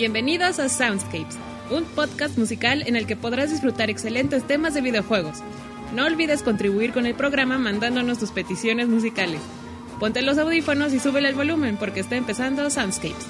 Bienvenidos a Soundscapes, un podcast musical en el que podrás disfrutar excelentes temas de videojuegos. No olvides contribuir con el programa mandándonos tus peticiones musicales. Ponte los audífonos y súbele el volumen porque está empezando Soundscapes.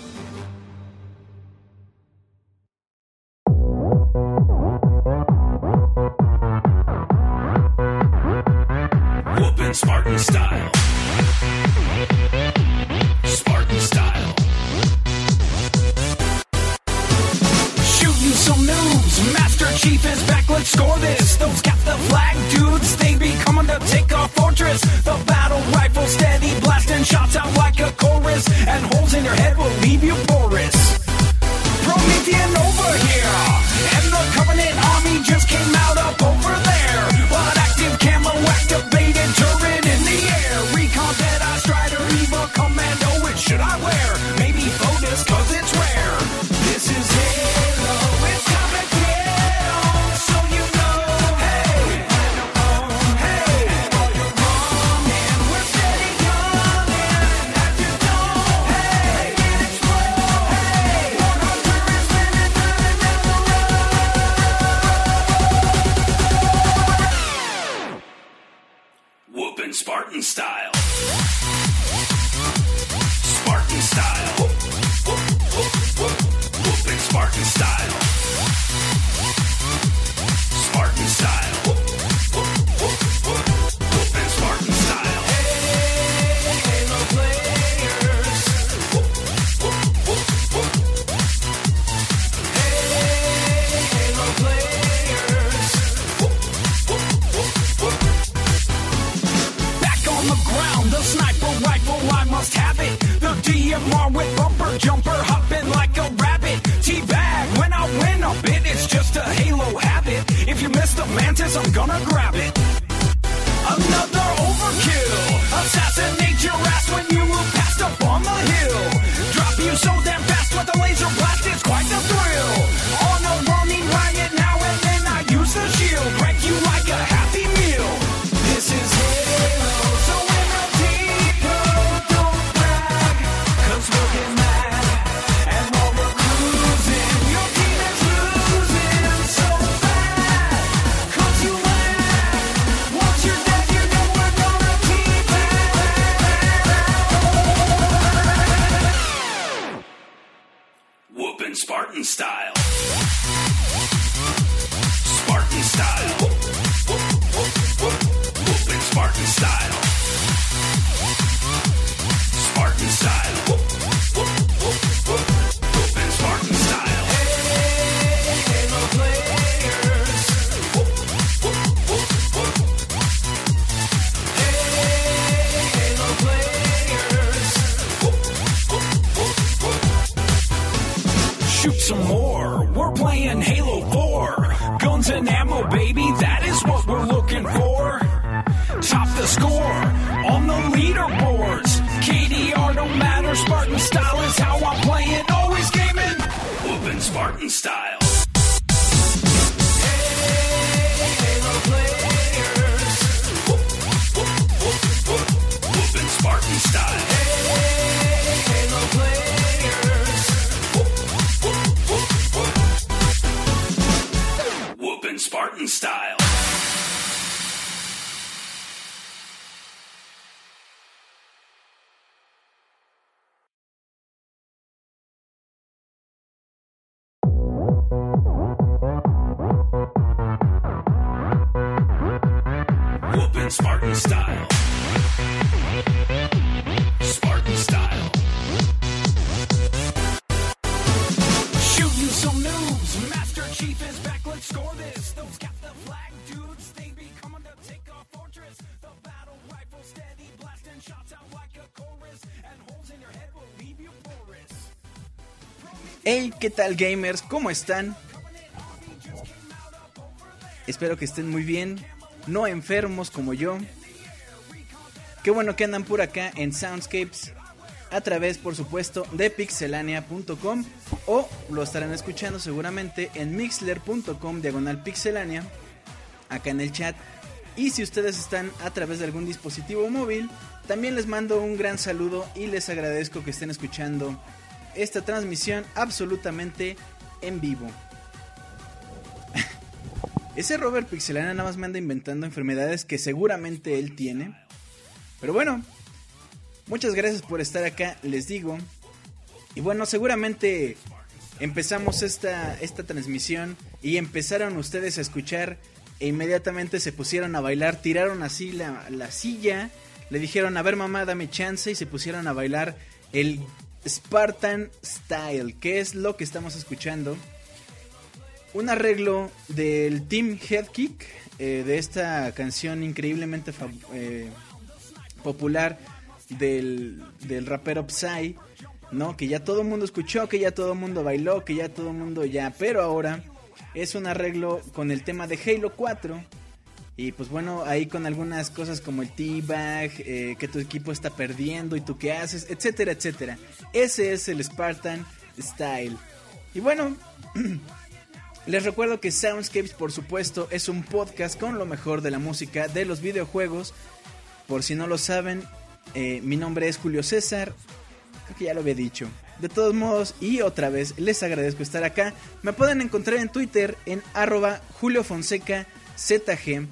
¿Qué tal gamers? ¿Cómo están? Espero que estén muy bien, no enfermos como yo. Qué bueno que andan por acá en Soundscapes, a través por supuesto de pixelania.com o lo estarán escuchando seguramente en mixler.com diagonal pixelania, acá en el chat. Y si ustedes están a través de algún dispositivo móvil, también les mando un gran saludo y les agradezco que estén escuchando esta transmisión absolutamente en vivo. Ese Robert Pixelana nada más me anda inventando enfermedades que seguramente él tiene. Pero bueno, muchas gracias por estar acá, les digo. Y bueno, seguramente empezamos esta, esta transmisión y empezaron ustedes a escuchar e inmediatamente se pusieron a bailar, tiraron así la, la silla, le dijeron, a ver mamá, dame chance y se pusieron a bailar el Spartan Style, que es lo que estamos escuchando. Un arreglo del Team Headkick, eh, de esta canción increíblemente eh, popular del, del rapero Psy, ¿no? Que ya todo el mundo escuchó, que ya todo el mundo bailó, que ya todo el mundo ya... Pero ahora es un arreglo con el tema de Halo 4. Y pues bueno, ahí con algunas cosas como el T-Bag, eh, que tu equipo está perdiendo y tú qué haces, etcétera, etcétera. Ese es el Spartan Style. Y bueno, les recuerdo que Soundscapes, por supuesto, es un podcast con lo mejor de la música de los videojuegos. Por si no lo saben, eh, mi nombre es Julio César. Creo que ya lo había dicho. De todos modos, y otra vez, les agradezco estar acá. Me pueden encontrar en Twitter en arroba Julio Fonseca ZG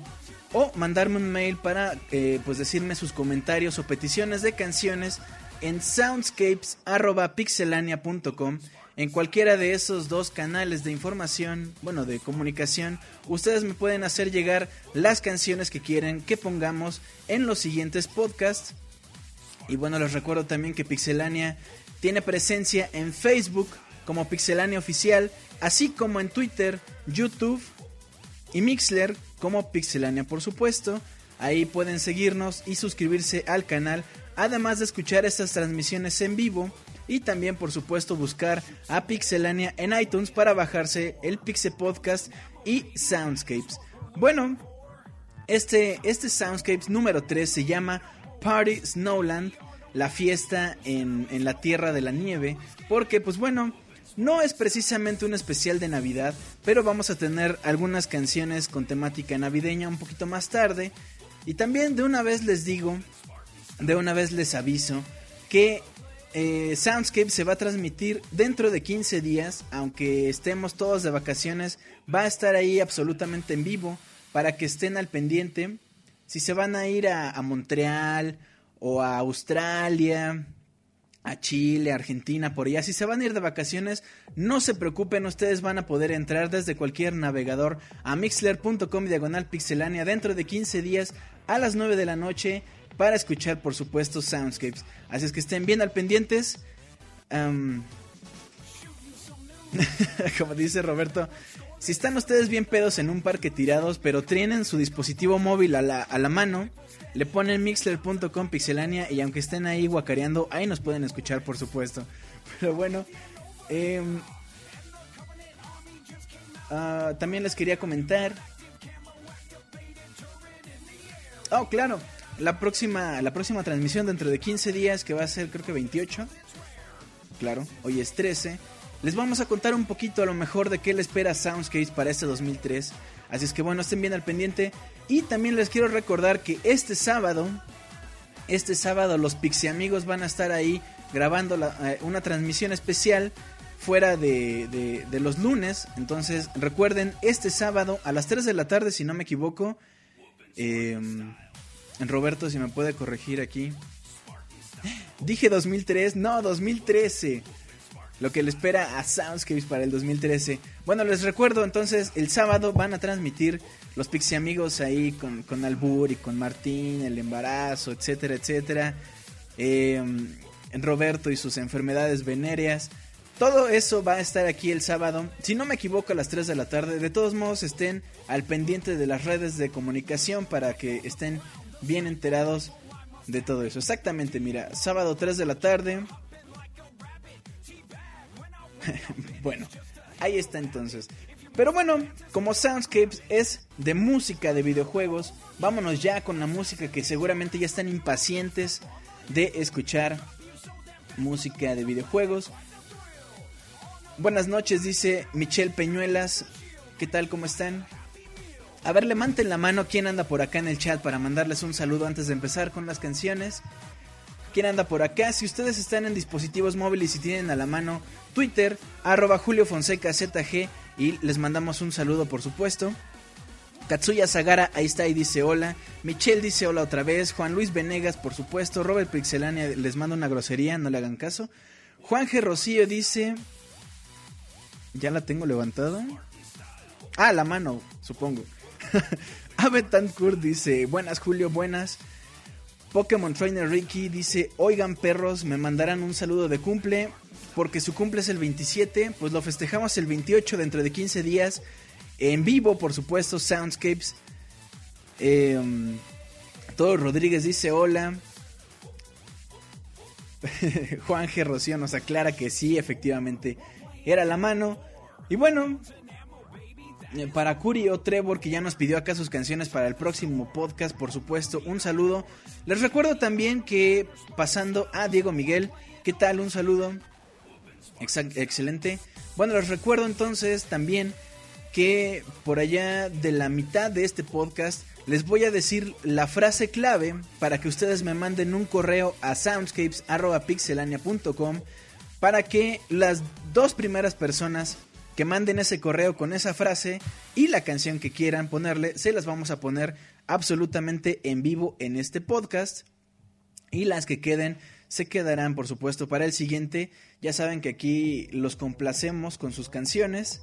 o mandarme un mail para eh, pues decirme sus comentarios o peticiones de canciones en soundscapes.pixelania.com. En cualquiera de esos dos canales de información, bueno, de comunicación, ustedes me pueden hacer llegar las canciones que quieren que pongamos en los siguientes podcasts. Y bueno, les recuerdo también que Pixelania tiene presencia en Facebook como Pixelania Oficial, así como en Twitter, YouTube y Mixler como Pixelania por supuesto. Ahí pueden seguirnos y suscribirse al canal, además de escuchar estas transmisiones en vivo y también por supuesto buscar a Pixelania en iTunes para bajarse el Pixel Podcast y Soundscapes. Bueno, este, este Soundscapes número 3 se llama Party Snowland la fiesta en, en la tierra de la nieve, porque pues bueno, no es precisamente un especial de Navidad, pero vamos a tener algunas canciones con temática navideña un poquito más tarde. Y también de una vez les digo, de una vez les aviso, que eh, Soundscape se va a transmitir dentro de 15 días, aunque estemos todos de vacaciones, va a estar ahí absolutamente en vivo para que estén al pendiente. Si se van a ir a, a Montreal o a Australia, a Chile, Argentina, por allá. Si se van a ir de vacaciones, no se preocupen, ustedes van a poder entrar desde cualquier navegador a mixler.com diagonal pixelania dentro de 15 días a las 9 de la noche para escuchar, por supuesto, Soundscapes. Así es que estén bien al pendientes. como dice Roberto, si están ustedes bien pedos en un parque tirados, pero tienen su dispositivo móvil a la, a la mano, le ponen mixler.com pixelania y aunque estén ahí guacareando, ahí nos pueden escuchar, por supuesto. Pero bueno, em, ah, también les quería comentar. Oh, claro. La próxima, la próxima transmisión dentro de 15 días, que va a ser creo que 28. Claro, hoy es 13. Les vamos a contar un poquito a lo mejor de qué le espera Soundscapes para este 2003. Así es que bueno, estén bien al pendiente. Y también les quiero recordar que este sábado, este sábado los Pixie amigos van a estar ahí grabando eh, una transmisión especial fuera de, de, los lunes. Entonces recuerden, este sábado a las 3 de la tarde, si no me equivoco, eh, Roberto, si me puede corregir aquí. Dije 2003, no, 2013 lo que le espera a Soundscapes para el 2013. Bueno, les recuerdo entonces, el sábado van a transmitir los Pixie Amigos ahí con, con Albur y con Martín, el embarazo, etcétera, etcétera. Eh, Roberto y sus enfermedades venéreas. Todo eso va a estar aquí el sábado. Si no me equivoco, a las 3 de la tarde. De todos modos, estén al pendiente de las redes de comunicación para que estén bien enterados de todo eso. Exactamente, mira, sábado 3 de la tarde. bueno, ahí está entonces. Pero bueno, como Soundscapes es de música de videojuegos, vámonos ya con la música que seguramente ya están impacientes de escuchar música de videojuegos. Buenas noches, dice Michelle Peñuelas. ¿Qué tal? ¿Cómo están? A ver, levanten la mano quién anda por acá en el chat para mandarles un saludo antes de empezar con las canciones. ¿Quién anda por acá? Si ustedes están en dispositivos móviles y tienen a la mano Twitter, arroba Julio Fonseca ZG y les mandamos un saludo por supuesto. Katsuya Sagara, ahí está y dice hola. Michelle dice hola otra vez. Juan Luis Venegas, por supuesto. Robert Pixelania les manda una grosería, no le hagan caso. Juan G. Rocío dice... ¿Ya la tengo levantada? Ah, la mano, supongo. Abetancourt dice, buenas Julio, buenas. Pokémon Trainer Ricky dice, oigan perros, me mandarán un saludo de cumple, porque su cumple es el 27, pues lo festejamos el 28 dentro de 15 días, en vivo por supuesto, Soundscapes. Eh, Todo Rodríguez dice hola. Juan G. Rocío nos aclara que sí, efectivamente, era la mano. Y bueno, para Curio Trevor, que ya nos pidió acá sus canciones para el próximo podcast, por supuesto, un saludo. Les recuerdo también que pasando a Diego Miguel, ¿qué tal? Un saludo. excelente. Bueno, les recuerdo entonces también que por allá de la mitad de este podcast les voy a decir la frase clave para que ustedes me manden un correo a soundscapes.pixelania.com para que las dos primeras personas que manden ese correo con esa frase y la canción que quieran ponerle, se las vamos a poner absolutamente en vivo en este podcast. Y las que queden se quedarán, por supuesto, para el siguiente. Ya saben que aquí los complacemos con sus canciones.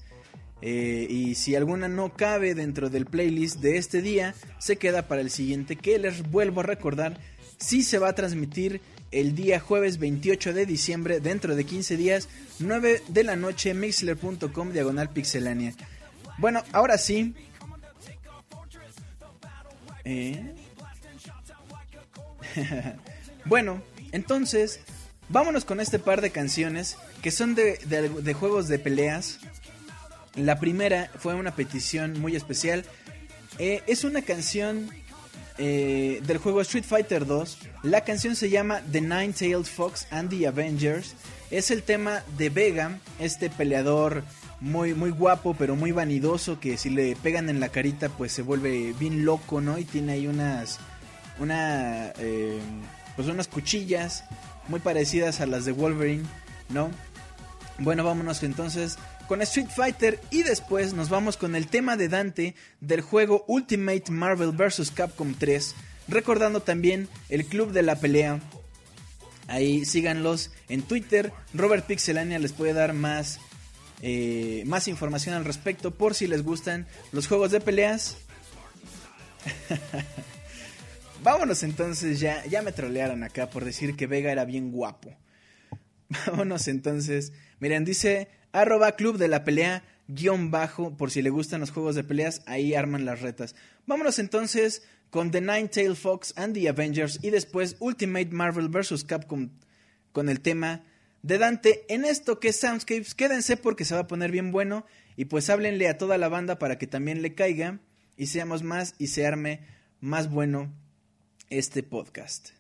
Eh, y si alguna no cabe dentro del playlist de este día, se queda para el siguiente que les vuelvo a recordar. Si se va a transmitir el día jueves 28 de diciembre, dentro de 15 días, 9 de la noche, mixler.com diagonal pixelania. Bueno, ahora sí. ¿Eh? bueno, entonces, vámonos con este par de canciones que son de, de juegos de peleas. La primera fue una petición muy especial. Eh, es una canción eh, del juego Street Fighter 2. La canción se llama The Nine-Tailed Fox and the Avengers. Es el tema de Vega, este peleador muy, muy guapo, pero muy vanidoso, que si le pegan en la carita, pues se vuelve bien loco, ¿no? Y tiene ahí unas, una, eh, pues unas cuchillas muy parecidas a las de Wolverine, ¿no? Bueno, vámonos entonces con Street Fighter y después nos vamos con el tema de Dante del juego Ultimate Marvel vs. Capcom 3, recordando también el Club de la Pelea. Ahí síganlos en Twitter, Robert Pixelania les puede dar más, eh, más información al respecto por si les gustan los juegos de peleas. Vámonos entonces, ya, ya me trolearon acá por decir que Vega era bien guapo. Vámonos entonces. Miren, dice arroba club de la pelea guion bajo, por si le gustan los juegos de peleas, ahí arman las retas. Vámonos entonces con The Nine Tail Fox and the Avengers y después Ultimate Marvel vs. Capcom con el tema de Dante en esto que es Soundscapes. Quédense porque se va a poner bien bueno y pues háblenle a toda la banda para que también le caiga y seamos más y se arme más bueno este podcast.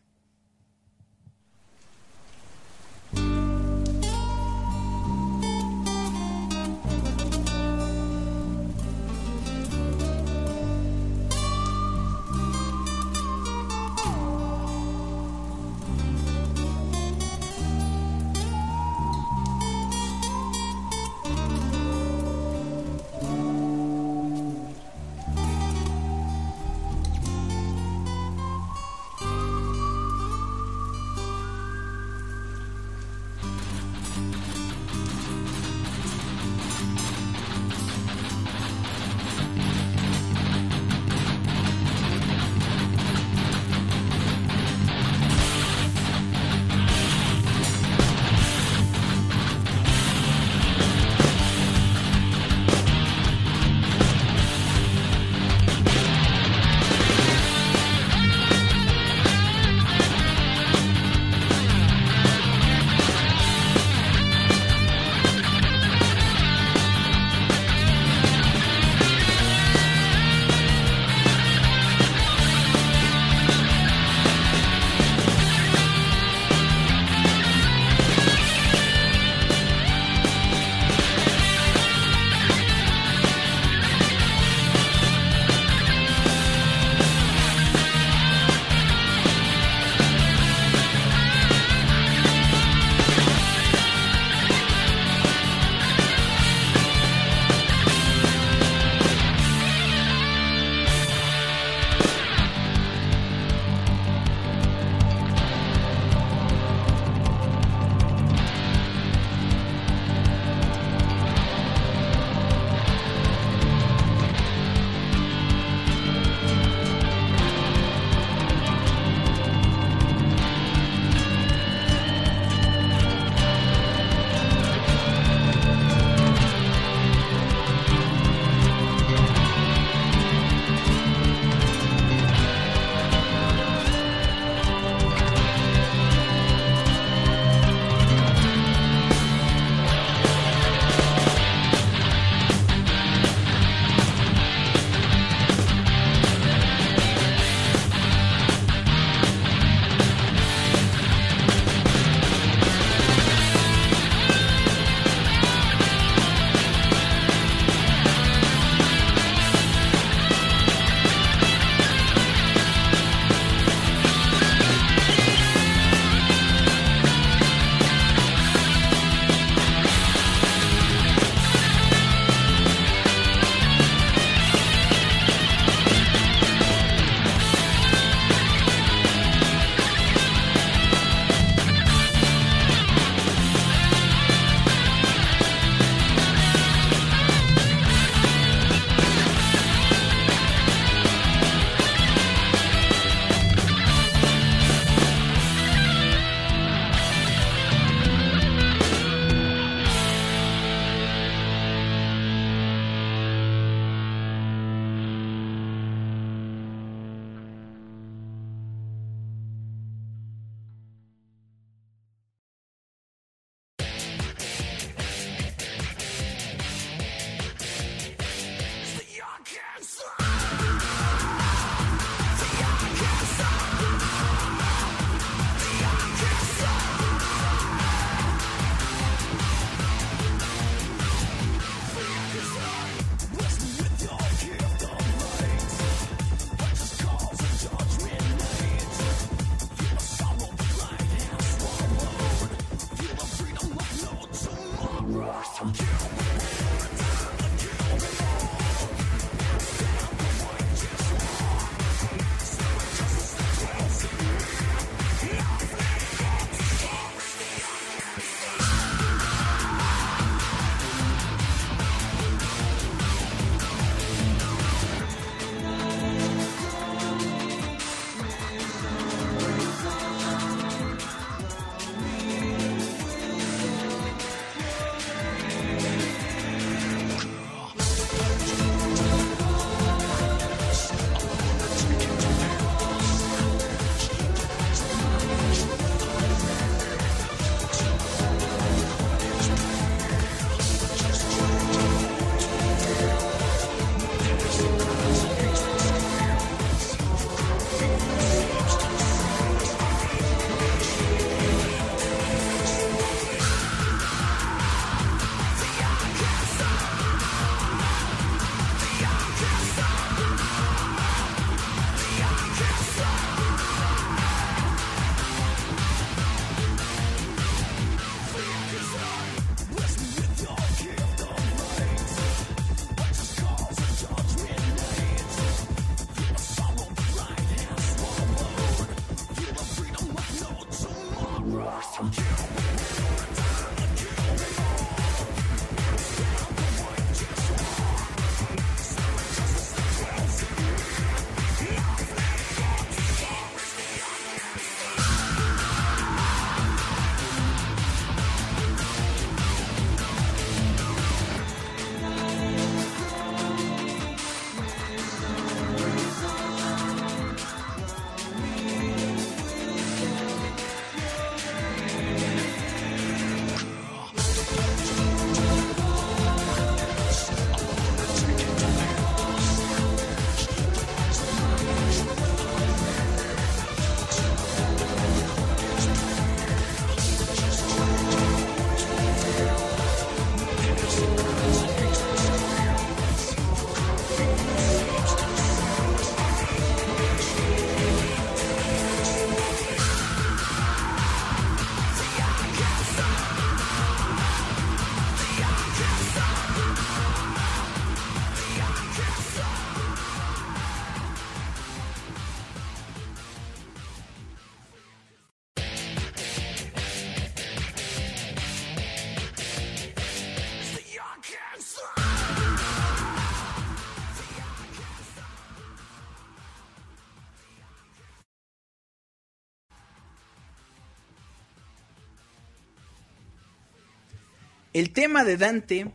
El tema de Dante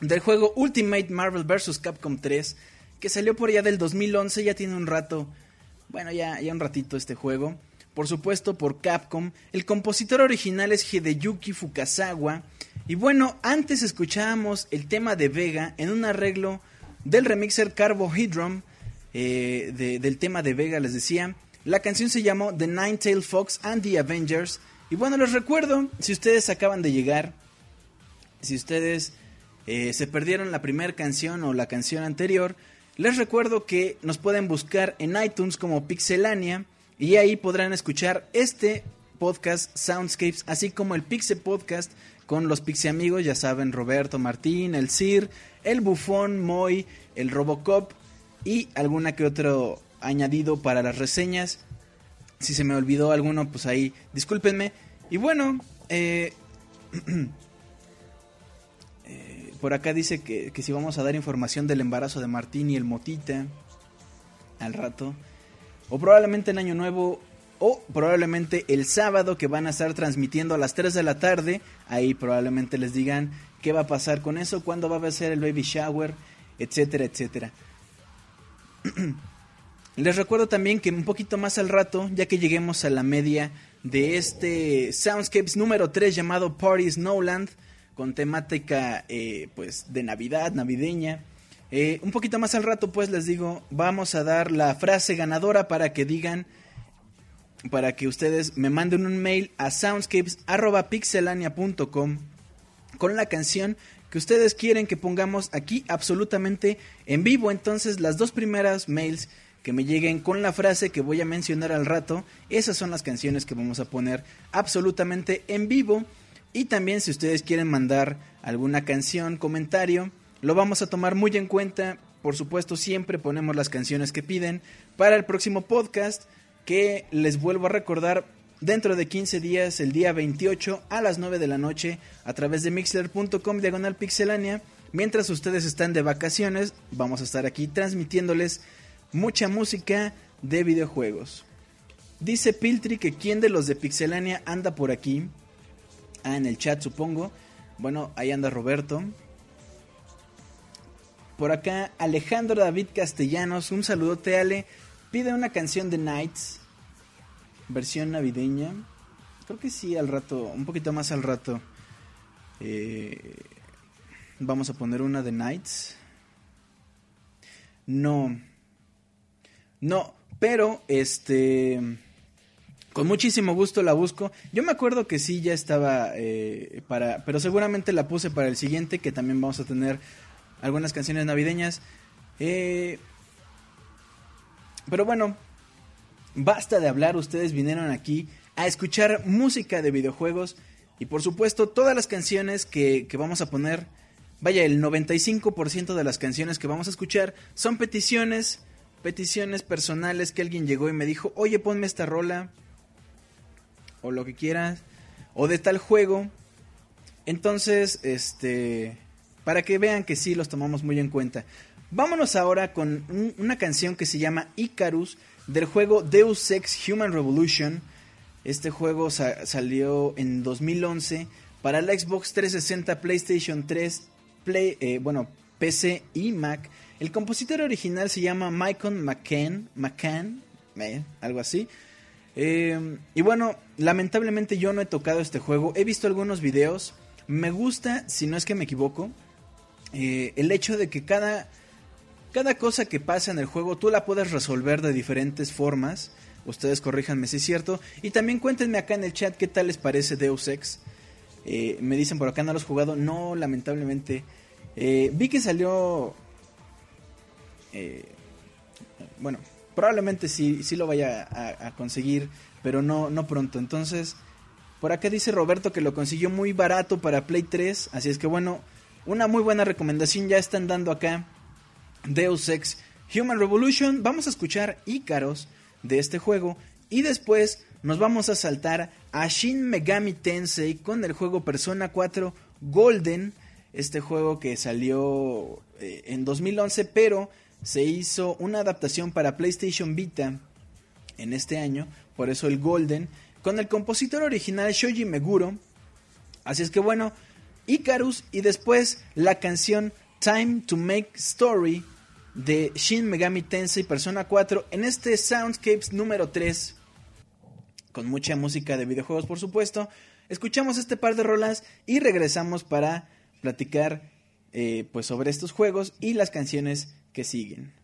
del juego Ultimate Marvel vs. Capcom 3, que salió por allá del 2011, ya tiene un rato, bueno, ya, ya un ratito este juego. Por supuesto, por Capcom. El compositor original es Hideyuki Fukasawa. Y bueno, antes escuchábamos el tema de Vega en un arreglo del remixer Carbohydrum eh, del tema de Vega, les decía. La canción se llamó The Nine-Tailed Fox and the Avengers. Y bueno, les recuerdo, si ustedes acaban de llegar, si ustedes eh, se perdieron la primera canción o la canción anterior, les recuerdo que nos pueden buscar en iTunes como Pixelania y ahí podrán escuchar este podcast Soundscapes, así como el Pixe Podcast con los Pixe amigos, ya saben, Roberto Martín, el Sir, el Bufón, Moy, el Robocop y alguna que otro añadido para las reseñas. Si se me olvidó alguno, pues ahí discúlpenme. Y bueno, eh, Por acá dice que, si vamos a dar información del embarazo de Martín y el Motita al rato. O probablemente en Año Nuevo. O probablemente el sábado que van a estar transmitiendo a las 3 de la tarde. Ahí probablemente les digan qué va a pasar con eso, cuándo va a ser el baby shower, etcétera, etcétera. Les recuerdo también que un poquito más al rato, ya que lleguemos a la media de este Soundscapes número 3 llamado Party Snowland, con temática eh, pues de Navidad, navideña. Eh, un poquito más al rato pues les digo, vamos a dar la frase ganadora para que digan, para que ustedes me manden un mail a soundscapes.pixelania.com con la canción que ustedes quieren que pongamos aquí absolutamente en vivo. Entonces las dos primeras mails que me lleguen con la frase que voy a mencionar al rato, esas son las canciones que vamos a poner absolutamente en vivo. Y también si ustedes quieren mandar alguna canción, comentario, lo vamos a tomar muy en cuenta. Por supuesto, siempre ponemos las canciones que piden para el próximo podcast, que les vuelvo a recordar, dentro de 15 días, el día 28 a las 9 de la noche, a través de mixler.com diagonal pixelania. Mientras ustedes están de vacaciones, vamos a estar aquí transmitiéndoles mucha música de videojuegos. Dice Piltri que quién de los de Pixelania anda por aquí. Ah, en el chat supongo. Bueno, ahí anda Roberto. Por acá Alejandro David Castellanos, un saludote Ale. Pide una canción de Nights, versión navideña. Creo que sí, al rato, un poquito más al rato. Eh, vamos a poner una de Nights. No. No, pero este con muchísimo gusto la busco. Yo me acuerdo que sí ya estaba eh, para, pero seguramente la puse para el siguiente que también vamos a tener algunas canciones navideñas. Eh, pero bueno, basta de hablar. Ustedes vinieron aquí a escuchar música de videojuegos y por supuesto todas las canciones que, que vamos a poner. Vaya, el 95% de las canciones que vamos a escuchar son peticiones, peticiones personales que alguien llegó y me dijo, oye, ponme esta rola o lo que quieras, o de tal juego. Entonces, este, para que vean que sí los tomamos muy en cuenta. Vámonos ahora con una canción que se llama Icarus del juego Deus Ex Human Revolution. Este juego salió en 2011 para la Xbox 360, PlayStation 3, Play, eh, bueno, PC y Mac. El compositor original se llama Michael McCann, McCann, eh, algo así. Eh, y bueno, lamentablemente yo no he tocado este juego. He visto algunos videos. Me gusta, si no es que me equivoco, eh, el hecho de que cada, cada cosa que pasa en el juego tú la puedes resolver de diferentes formas. Ustedes corríjanme si es cierto. Y también cuéntenme acá en el chat qué tal les parece Deus Ex. Eh, me dicen por acá no lo has jugado. No, lamentablemente. vi que salió... bueno, probablemente sí, sí lo vaya a, conseguir, pero no, no pronto. Entonces, por acá dice Roberto que lo consiguió muy barato para Play 3, así es que bueno, una muy buena recomendación ya están dando acá. Deus Ex Human Revolution, vamos a escuchar Ícaros de este juego y después nos vamos a saltar a Shin Megami Tensei con el juego Persona 4 Golden, este juego que salió eh, en 2011, pero se hizo una adaptación para PlayStation Vita en este año, por eso el Golden, con el compositor original Shoji Meguro. Así es que bueno, Icarus y después la canción Time to Make Story de Shin Megami Tensei Persona 4 en este Soundscapes número 3 con mucha música de videojuegos por supuesto. Escuchamos este par de rolas y regresamos para platicar eh, pues sobre estos juegos y las canciones que siguen.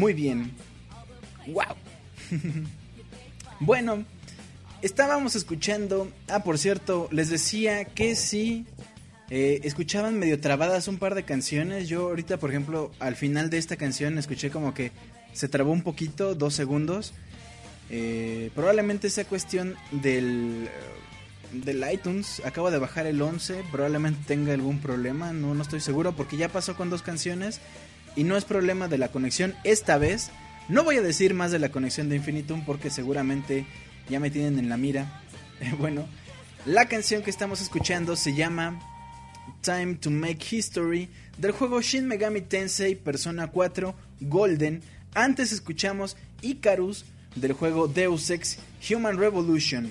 Muy, bien. Wow. bueno, estábamos escuchando. Ah, por cierto, les decía que si eh, escuchaban medio trabadas un par de canciones. Yo ahorita, por ejemplo, al final de esta canción escuché como que se trabó un poquito, dos segundos. Eh, probablemente sea cuestión del, del iTunes. Acabo de bajar el 11. Probablemente tenga algún problema. No, no estoy seguro porque ya pasó con dos canciones. Y no es problema de la conexión esta vez. No voy a decir más de la conexión de Infinitum porque seguramente ya me tienen en la mira. bueno, la canción que estamos escuchando se llama Time to Make History del juego Shin Megami Tensei Persona 4 Golden. Antes escuchamos Icarus del juego Deus Ex Human Revolution.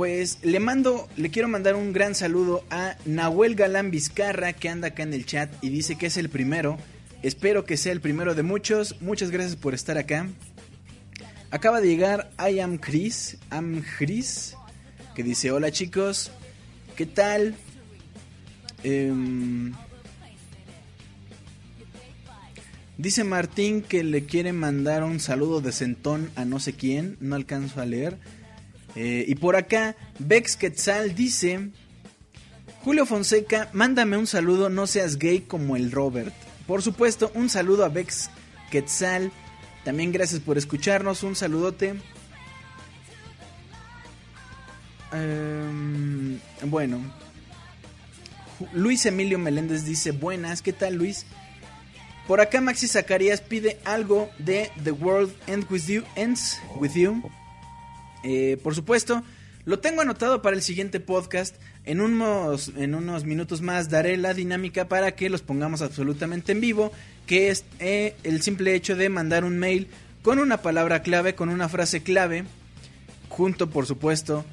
Pues le mando, le quiero mandar un gran saludo a Nahuel Galán Vizcarra que anda acá en el chat y dice que es el primero. Espero que sea el primero de muchos. Muchas gracias por estar acá. Acaba de llegar I am Chris, am Chris, que dice hola chicos, ¿qué tal? Em, dice Martín que le quiere mandar un saludo de centón a no sé quién, no alcanzo a leer. Eh, y por acá, Bex Quetzal dice Julio Fonseca, mándame un saludo, no seas gay como el Robert. Por supuesto, un saludo a Bex Quetzal. También gracias por escucharnos, un saludote. Em, bueno, Luis Emilio Meléndez dice, buenas, ¿qué tal Luis? Por acá Maxi Zacarías pide algo de The World Ends With You. Ends with you. Eh, por supuesto, lo tengo anotado para el siguiente podcast. En unos, en unos minutos más daré la dinámica para que los pongamos absolutamente en vivo, que es eh, el simple hecho de mandar un mail con una palabra clave, con una frase clave, junto por supuesto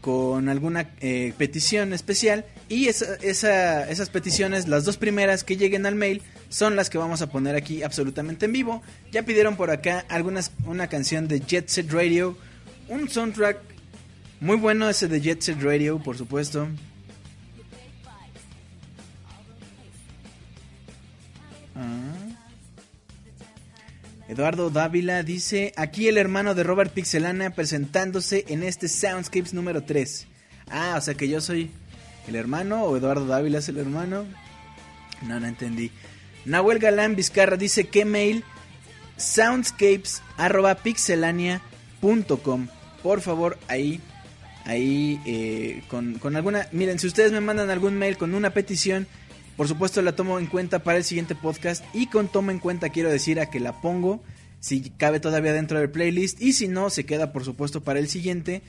con alguna eh, petición especial y esa- esa- esas peticiones, las dos primeras que lleguen al mail, son las que vamos a poner aquí absolutamente en vivo. Ya pidieron por acá algunas, una canción de Jet Set Radio, un soundtrack muy bueno ese de Jet Set Radio, por supuesto. Ah. Eduardo Dávila dice, aquí el hermano de Robert Pixelana presentándose en este Soundscapes número 3. Ah, o sea que yo soy el hermano o Eduardo Dávila es el hermano. No, no entendí. Nahuel Galán Vizcarra dice que mail soundscapes.pixelania.com. Por favor, ahí, ahí, eh, con, con alguna... Miren, si ustedes me mandan algún mail con una petición, por supuesto la tomo en cuenta para el siguiente podcast. Y con toma en cuenta quiero decir a que la pongo, si cabe todavía dentro del playlist. Y si no, se queda por supuesto para el siguiente.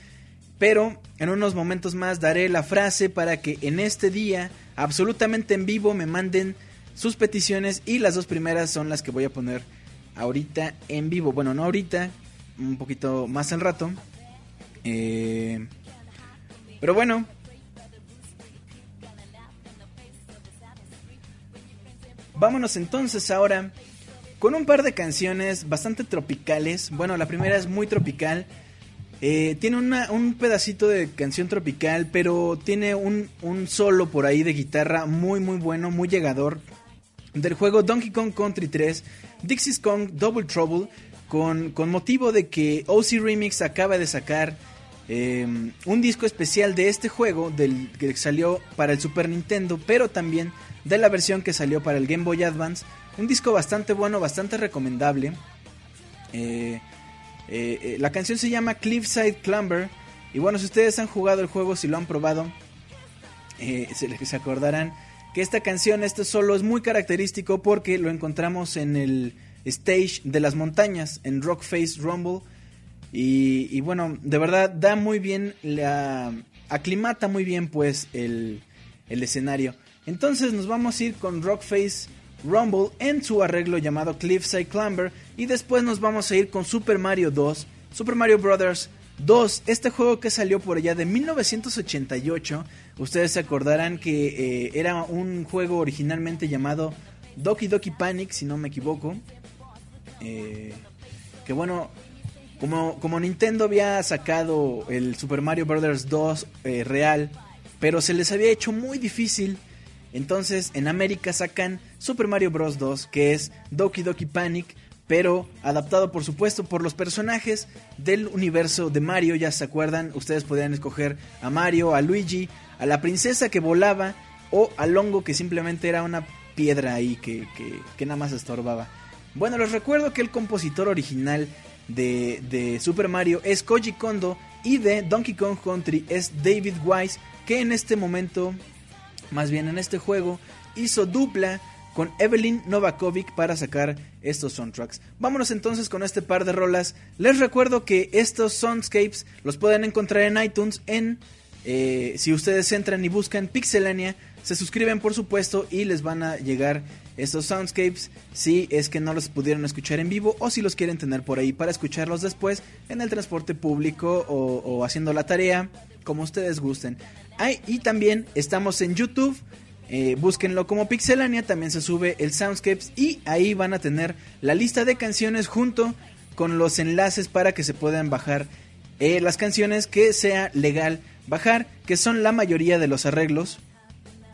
Pero en unos momentos más daré la frase para que en este día, absolutamente en vivo, me manden sus peticiones. Y las dos primeras son las que voy a poner ahorita en vivo. Bueno, no ahorita, un poquito más al rato. Eh, pero bueno. Vámonos entonces ahora con un par de canciones bastante tropicales. Bueno, la primera es muy tropical. Eh, tiene un pedacito de canción tropical, pero tiene un, un solo por ahí de guitarra muy muy bueno, muy llegador. Del juego Donkey Kong Country 3, Dixie's Kong Double Trouble, con, motivo de que OC Remix acaba de sacar eh, un disco especial de este juego, del que salió para el Super Nintendo, pero también de la versión que salió para el Game Boy Advance. Un disco bastante bueno, bastante recomendable. Eh, eh, eh, la canción se llama Cliffside Clamber. Y bueno, si ustedes han jugado el juego, si lo han probado, se, se acordarán que esta canción, este solo es muy característico porque lo encontramos en el stage de las montañas, en Rockface Rumble. Y, bueno, de verdad da muy bien, la aclimata muy bien pues el, el escenario. Entonces nos vamos a ir con Rockface Rumble en su arreglo llamado Cliffside Clamber y después nos vamos a ir con Super Mario 2, Super Mario Brothers 2, este juego que salió por allá de 1988. Ustedes se acordarán que eh, era un juego originalmente llamado Doki Doki Panic, si no me equivoco. Eh, que bueno, como, como Nintendo había sacado el Super Mario Bros. 2 eh, real, pero se les había hecho muy difícil. Entonces en América sacan Super Mario Bros. 2, que es Doki Doki Panic, pero adaptado por supuesto por los personajes del universo de Mario. Ya se acuerdan, ustedes podían escoger a Mario, a Luigi, a la princesa que volaba o al hongo que simplemente era una piedra ahí que, que, que nada más estorbaba. Bueno, les recuerdo que el compositor original de, Super Mario es Koji Kondo y de Donkey Kong Country es David Wise, que en este momento, más bien en este juego, hizo dupla con Evelyn Novakovic para sacar estos soundtracks. Vámonos entonces con este par de rolas. Les recuerdo que estos soundscapes los pueden encontrar en iTunes en... Eh, si ustedes entran y buscan Pixelania, se suscriben por supuesto y les van a llegar estos soundscapes si es que no los pudieron escuchar en vivo o si los quieren tener por ahí para escucharlos después en el transporte público o, haciendo la tarea, como ustedes gusten. Y también estamos en YouTube. Eh, búsquenlo como Pixelania, también se sube el Soundscapes y ahí van a tener la lista de canciones junto con los enlaces para que se puedan bajar eh, las canciones que sea legal bajar, que son la mayoría de los arreglos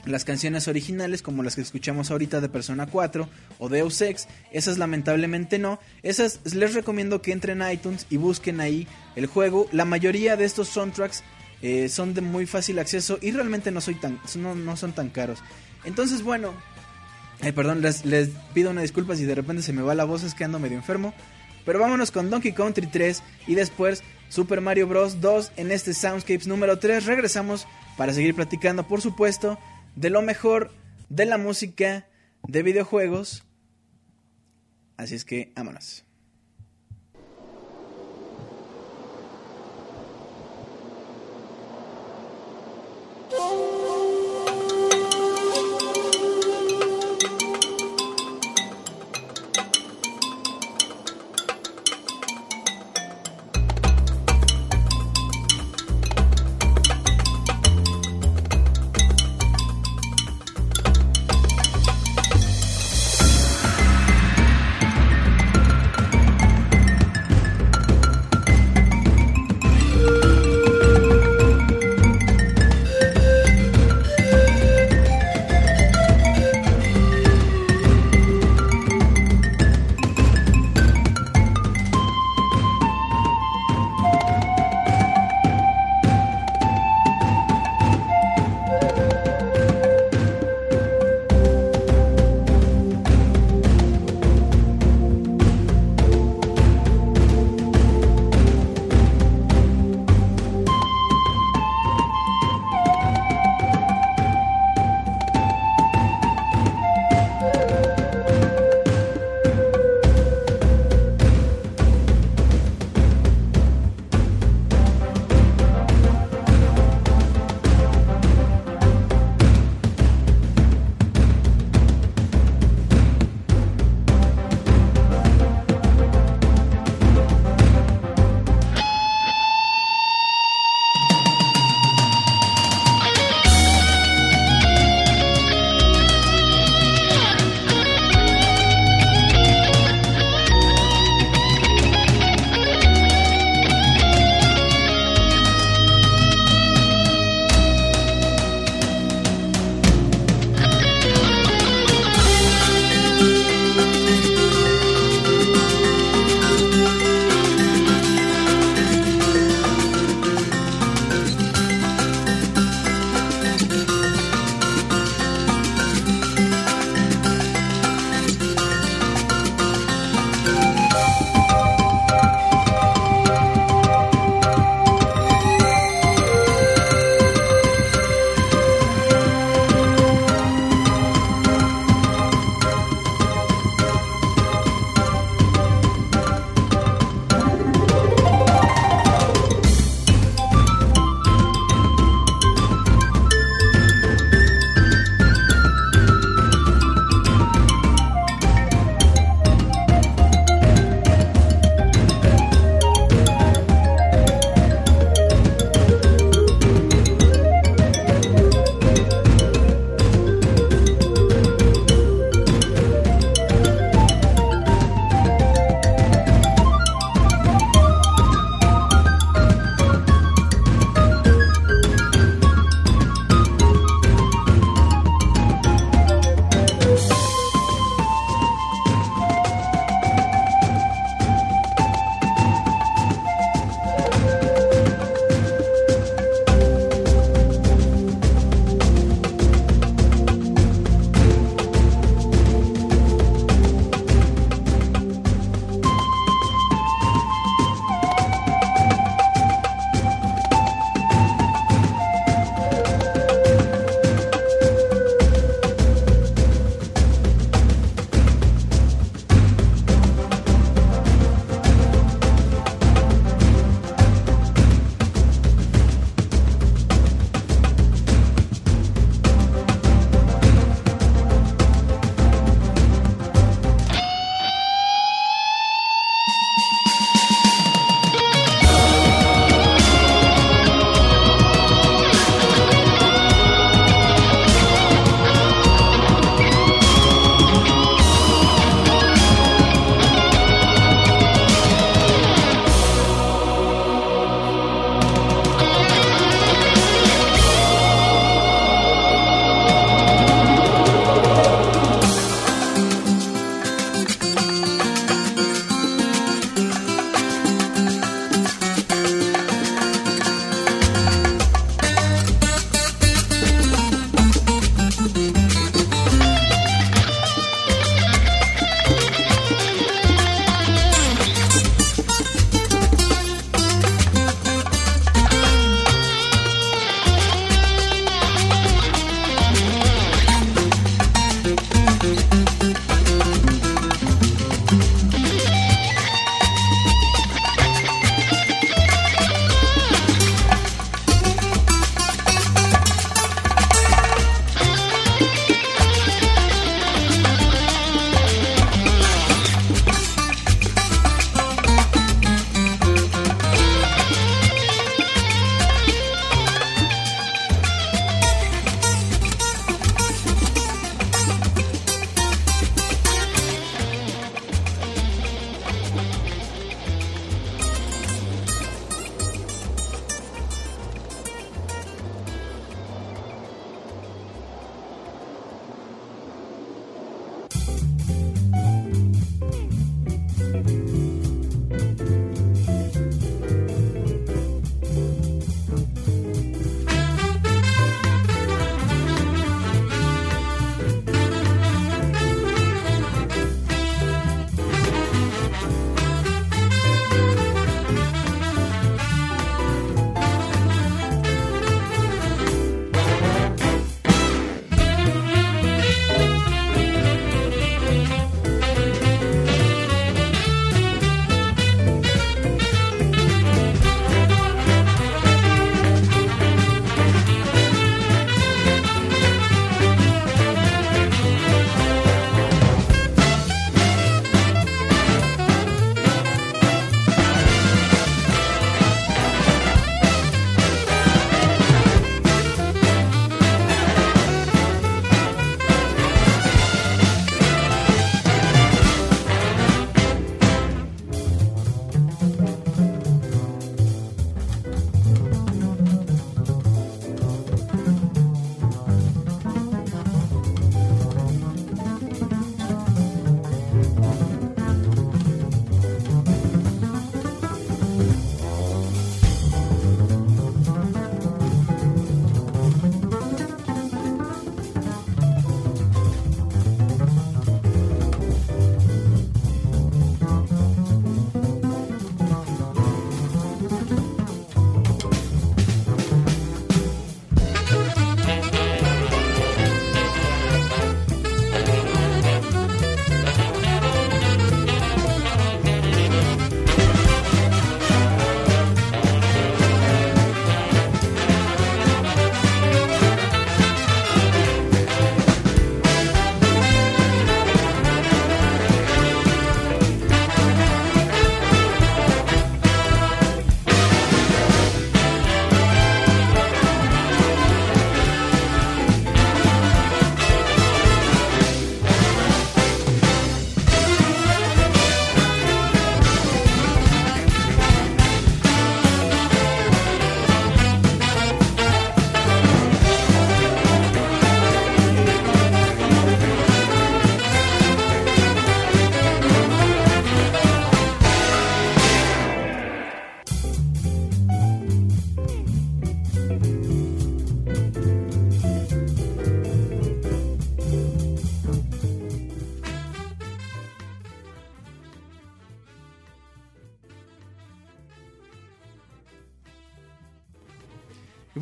las canciones originales como las que escuchamos ahorita de Persona 4 o Deus Ex, esas lamentablemente no. Esas les recomiendo que entren a iTunes y busquen ahí el juego. La mayoría de estos soundtracks eh, son de muy fácil acceso y realmente no, soy tan, no, no son tan caros. Entonces, bueno, perdón, les, les pido una disculpa si de repente se me va la voz, es que ando medio enfermo. Pero vámonos con Donkey Country 3 y después Super Mario Bros. 2 en este Soundscapes número 3. Regresamos para seguir platicando, por supuesto, de lo mejor de la música de videojuegos. Así es que, vámonos.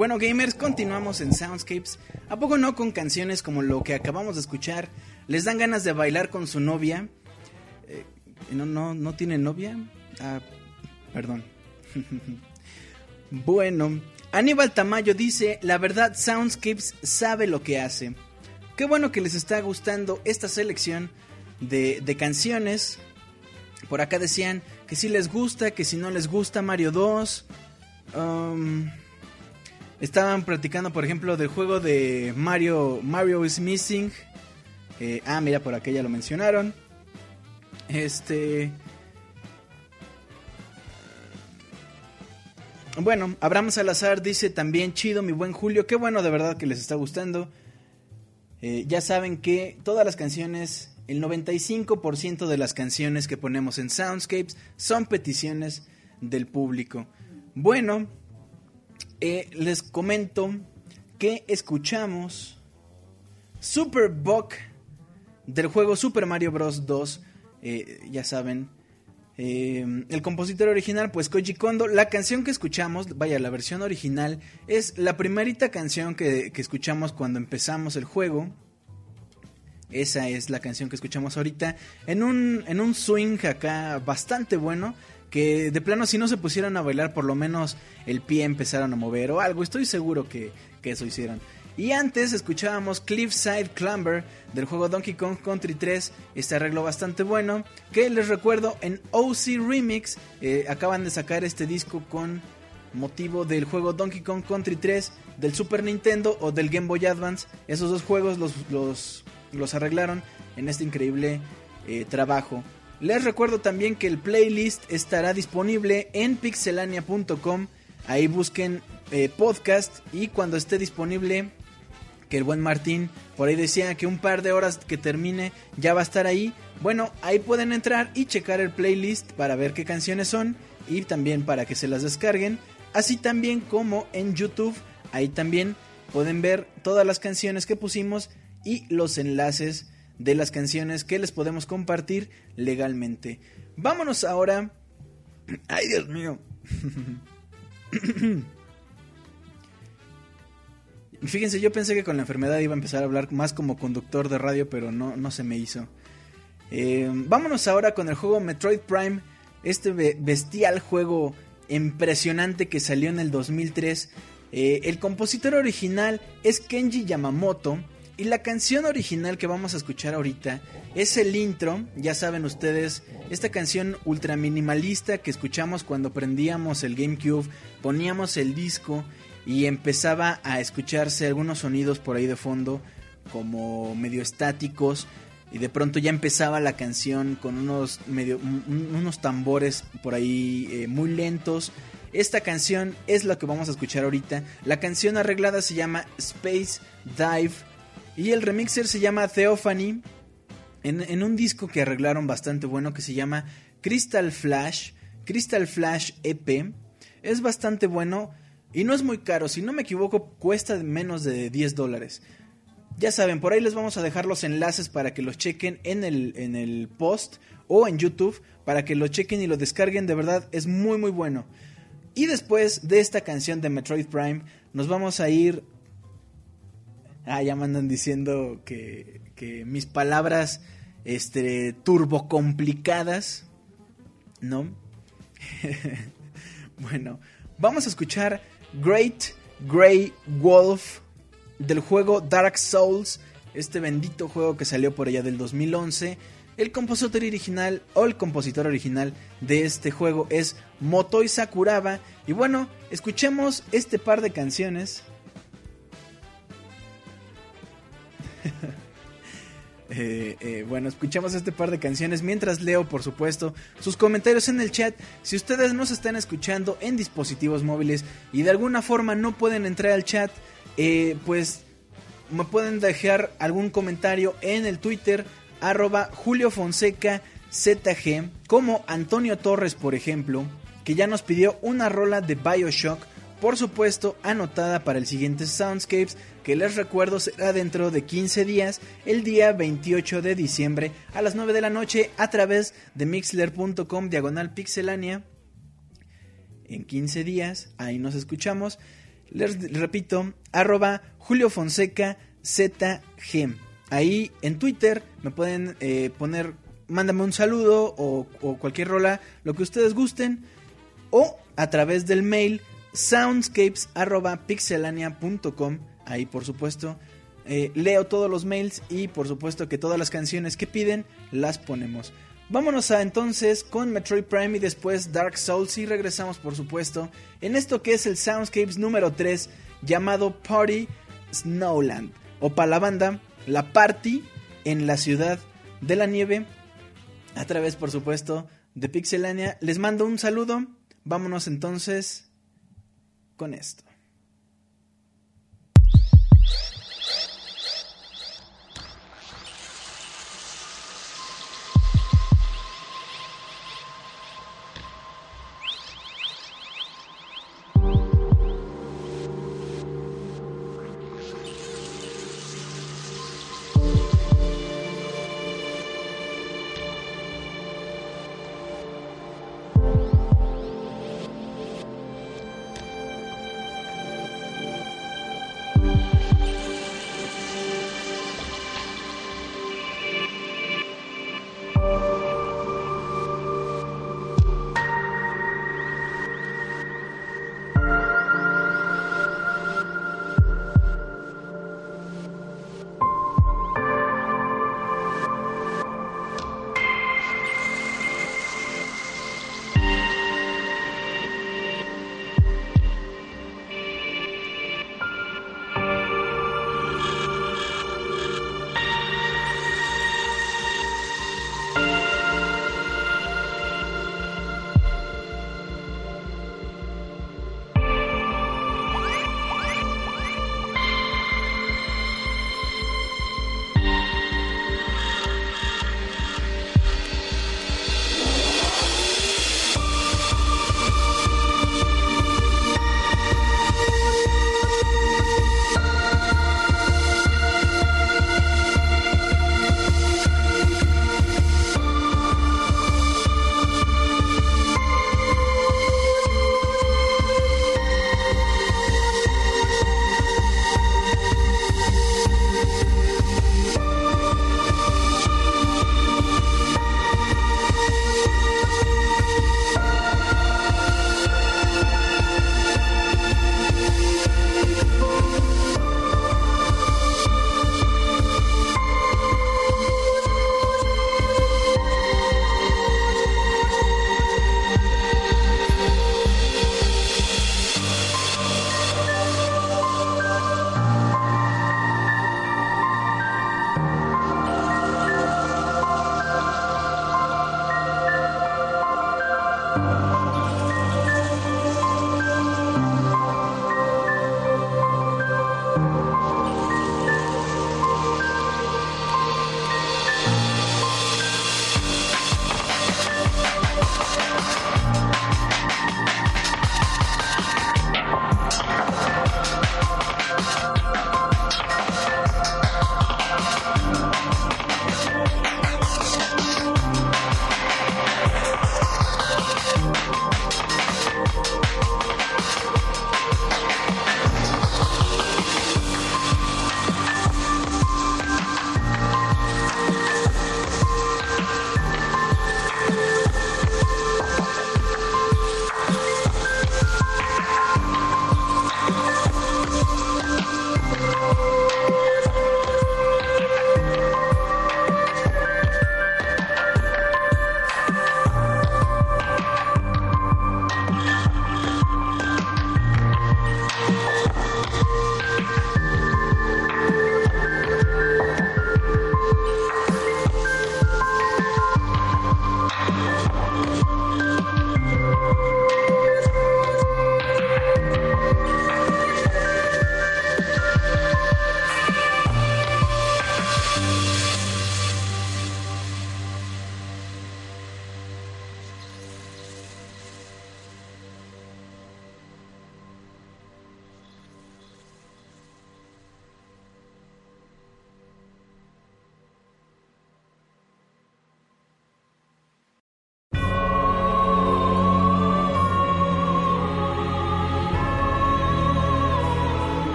bueno, gamers, continuamos en Soundscapes. ¿A poco no con canciones como lo que acabamos de escuchar? ¿Les dan ganas de bailar con su novia? Eh, ¿no, no, ¿No tiene novia? Ah, perdón. bueno, Aníbal Tamayo dice, la verdad Soundscapes sabe lo que hace. Qué bueno que les está gustando esta selección de, de canciones. Por acá decían que si les gusta, que si no les gusta Mario 2. Um, estaban platicando, por ejemplo, del juego de Mario, Mario is Missing. Eh, ah, mira, por acá ya lo mencionaron. Este... Bueno, Abraham Salazar dice también chido, mi buen Julio. Qué bueno de verdad que les está gustando. Eh, ya saben que todas las canciones, el 95% de las canciones que ponemos en Soundscapes son peticiones del público. Bueno, eh, les comento que escuchamos Super Buck del juego Super Mario Bros. 2. Eh, ya saben, eh, el compositor original, pues Koji Kondo. La canción que escuchamos, vaya, la versión original, es la primerita canción que, que escuchamos cuando empezamos el juego. Esa es la canción que escuchamos ahorita. En un, en un swing acá bastante bueno. Que de plano si no se pusieran a bailar por lo menos el pie empezaron a mover o algo. Estoy seguro que, que eso hicieron. Y antes escuchábamos Cliffside Clamber del juego Donkey Kong Country 3, este arreglo bastante bueno, que les recuerdo en OC Remix eh, acaban de sacar este disco con motivo del juego Donkey Kong Country 3 del Super Nintendo o del Game Boy Advance. Esos dos juegos los, los, arreglaron en este increíble eh, trabajo. Les recuerdo también que el playlist estará disponible en pixelania.com. Ahí busquen eh, podcast y cuando esté disponible que el buen Martín por ahí decía que un par de horas que termine ya va a estar ahí. Bueno, ahí pueden entrar y checar el playlist para ver qué canciones son y también para que se las descarguen. Así también como en YouTube, ahí también pueden ver todas las canciones que pusimos y los enlaces de las canciones que les podemos compartir legalmente. Vámonos ahora. Ay, Dios mío. Fíjense, yo pensé que con la enfermedad iba a empezar a hablar más como conductor de radio, pero no, no se me hizo. Eh, vámonos ahora con el juego Metroid Prime, este bestial juego impresionante que salió en el 2003. Eh, el compositor original es Kenji Yamamoto y la canción original que vamos a escuchar ahorita es el intro, ya saben ustedes, esta canción ultra minimalista que escuchamos cuando prendíamos el GameCube, poníamos el disco y empezaba a escucharse algunos sonidos por ahí de fondo como medio estáticos y de pronto ya empezaba la canción con unos medio unos tambores por ahí eh, muy lentos. Esta canción es la que vamos a escuchar ahorita. La canción arreglada se llama Space Dive y el remixer se llama Theophany en, un disco que arreglaron bastante bueno que se llama Crystal Flash Crystal Flash EP es bastante bueno y no es muy caro, si no me equivoco, cuesta menos de 10 dólares. Ya saben, por ahí les vamos a dejar los enlaces para que los chequen en el, en el post o en YouTube para que lo chequen y lo descarguen. De verdad, es muy muy bueno. Y después de esta canción de Metroid Prime, nos vamos a ir... Ah, ya me andan diciendo que, que mis palabras este, ¿no? bueno, vamos a escuchar Great Grey Wolf del juego Dark Souls, este bendito juego que salió por allá del 2011. El compositor original o el compositor original de este juego es Motoi Sakuraba. Y bueno, escuchemos este par de canciones. Eh, eh, bueno, escuchamos este par de canciones mientras leo, por supuesto, sus comentarios en el chat. Si ustedes nos están escuchando en dispositivos móviles y de alguna forma no pueden entrar al chat, eh, pues me pueden dejar algún comentario en el Twitter arroba Julio Fonseca ZG, como Antonio Torres, por ejemplo, que ya nos pidió una rola de Bioshock por supuesto anotada para el siguiente Soundscapes, que les recuerdo será dentro de 15 días, el día 28 de diciembre a las 9 de la noche a través de mixler.com diagonal pixelania. En 15 días, ahí nos escuchamos. Les repito, arroba Julio Fonseca ZG. Ahí en Twitter me pueden eh, poner, mándame un saludo o, o cualquier rola, lo que ustedes gusten. O a través del mail soundscapes.pixelania.com. Ahí por supuesto eh, leo todos los mails y por supuesto que todas las canciones que piden las ponemos. Vámonos a entonces con Metroid Prime y después Dark Souls y regresamos por supuesto en esto que es el Soundscapes número 3 llamado Party Snowland o para la banda La Party en la ciudad de la nieve a través por supuesto de Pixelania. Les mando un saludo. Vámonos entonces con esto.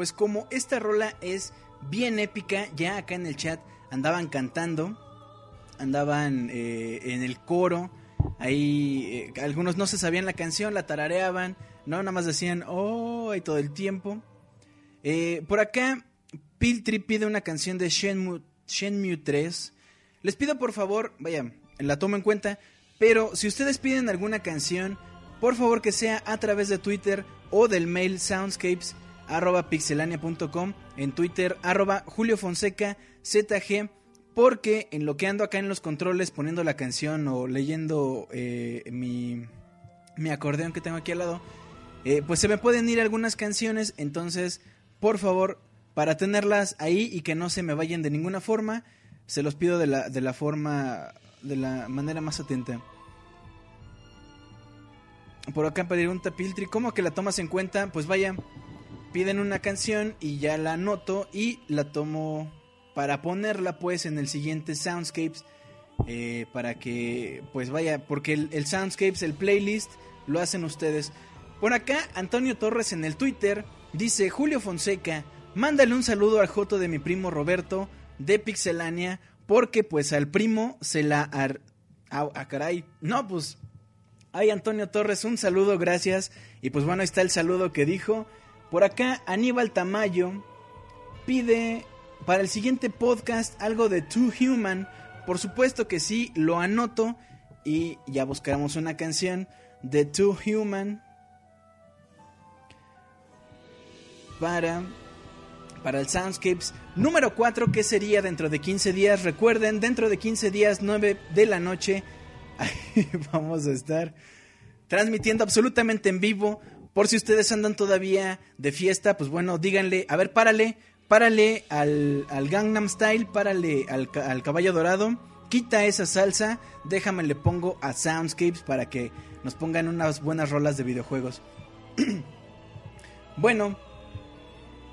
Pues como esta rola es bien épica, ya acá en el chat andaban cantando, andaban eh, en el coro, ahí eh, algunos no se sabían la canción, la tarareaban, no, nada más decían, oh, y todo el tiempo. Eh, por acá, Piltri pide una canción de Shenmue, Shenmue 3. Les pido por favor, vaya, la tomo en cuenta, pero si ustedes piden alguna canción, por favor que sea a través de Twitter o del mail soundscapes arroba pixelania.com, en Twitter arroba Julio Fonseca ZG, porque en lo que ando acá en los controles poniendo la canción o leyendo eh, mi, mi acordeón que tengo aquí al lado, eh, pues se me pueden ir algunas canciones, entonces por favor, para tenerlas ahí y que no se me vayan de ninguna forma, se los pido de la, de la forma, de la manera más atenta. Por acá pedir un tapiltri, ¿cómo que la tomas en cuenta? Pues vaya, piden una canción y ya la anoto y la tomo para ponerla pues en el siguiente Soundscapes. eh, para que pues vaya, porque el, Soundscapes, el playlist, lo hacen ustedes. Por acá, Antonio Torres en el Twitter dice, Julio Fonseca, mándale un saludo al joto de mi primo Roberto de Pixelania, porque pues al primo se la... Ar... Ah, caray. No, pues... Ay, Antonio Torres, un saludo, gracias. Y pues bueno, ahí está el saludo que dijo. Por acá, Aníbal Tamayo pide para el siguiente podcast algo de Too Human. Por supuesto que sí, lo anoto. Y ya buscaremos una canción de Too Human. Para, para el Soundscapes número 4, que sería dentro de 15 días. Recuerden, dentro de 15 días, 9 de la noche, ahí vamos a estar transmitiendo absolutamente en vivo. Por si ustedes andan todavía de fiesta, pues bueno, díganle, a ver, párale, párale al, Gangnam Style, párale al, al caballo dorado, quita esa salsa, déjame le pongo a Soundscapes para que nos pongan unas buenas rolas de videojuegos. bueno,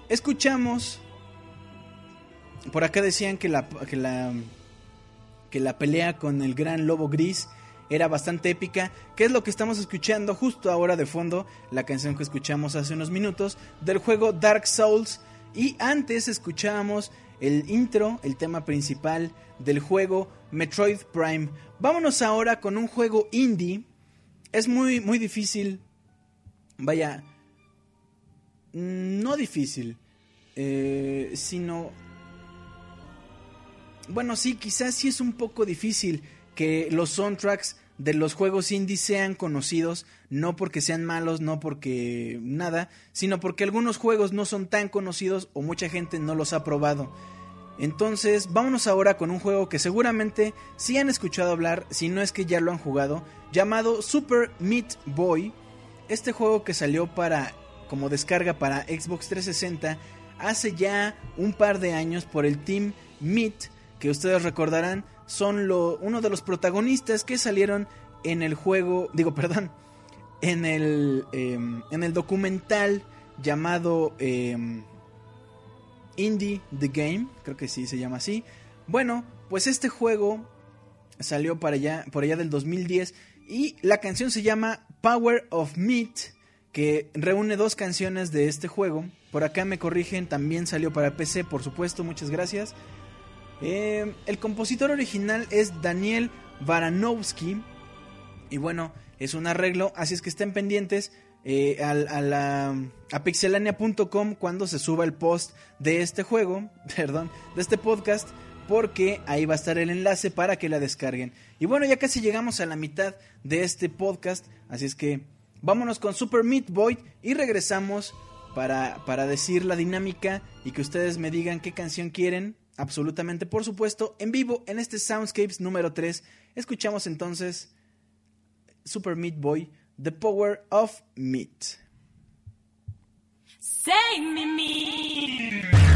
escuchamos. Por acá decían que la, que la que la pelea con el gran lobo gris era bastante épica, que es lo que estamos escuchando justo ahora de fondo, la canción que escuchamos hace unos minutos del juego Dark Souls y antes escuchábamos el intro, el tema principal del juego Metroid Prime. Vámonos ahora con un juego indie. Es muy muy difícil. Vaya, no difícil, eh, sino bueno, sí, quizás sí es un poco difícil que los soundtracks de los juegos indie sean conocidos, no porque sean malos, no porque nada, sino porque algunos juegos no son tan conocidos o mucha gente no los ha probado. Entonces, vámonos ahora con un juego que seguramente sí han escuchado hablar, si no es que ya lo han jugado, llamado Super Meat Boy. Este juego que salió para como descarga para Xbox 360 hace ya un par de años por el Team Meat que ustedes recordarán son lo, uno de los protagonistas que salieron en el juego, digo, perdón, en el, eh, en el documental llamado eh, Indie the Game, creo que sí se llama así. Bueno, pues este juego salió para allá, por allá del 2010 y la canción se llama Power of Meat, que reúne dos canciones de este juego. Por acá me corrigen, también salió para PC, por supuesto, muchas gracias. Eh, el compositor original es Daniel Baranowski. Y bueno, es un arreglo, así es que estén pendientes eh, a, a, la, a pixelania.com cuando se suba el post de este juego, perdón, de este podcast, porque ahí va a estar el enlace para que la descarguen. Y bueno, ya casi llegamos a la mitad de este podcast, así es que vámonos con Super Meat Boy y regresamos para, para decir la dinámica y que ustedes me digan qué canción quieren absolutamente, por supuesto, en vivo en este Soundscapes número 3. Escuchamos entonces Super Meat Boy, The Power of Meat. Say me me.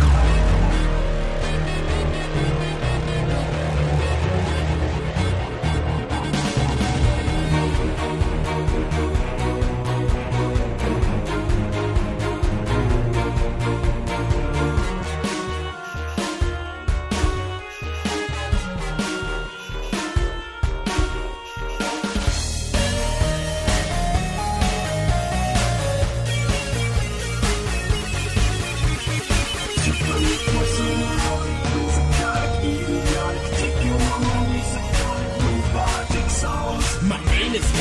and it's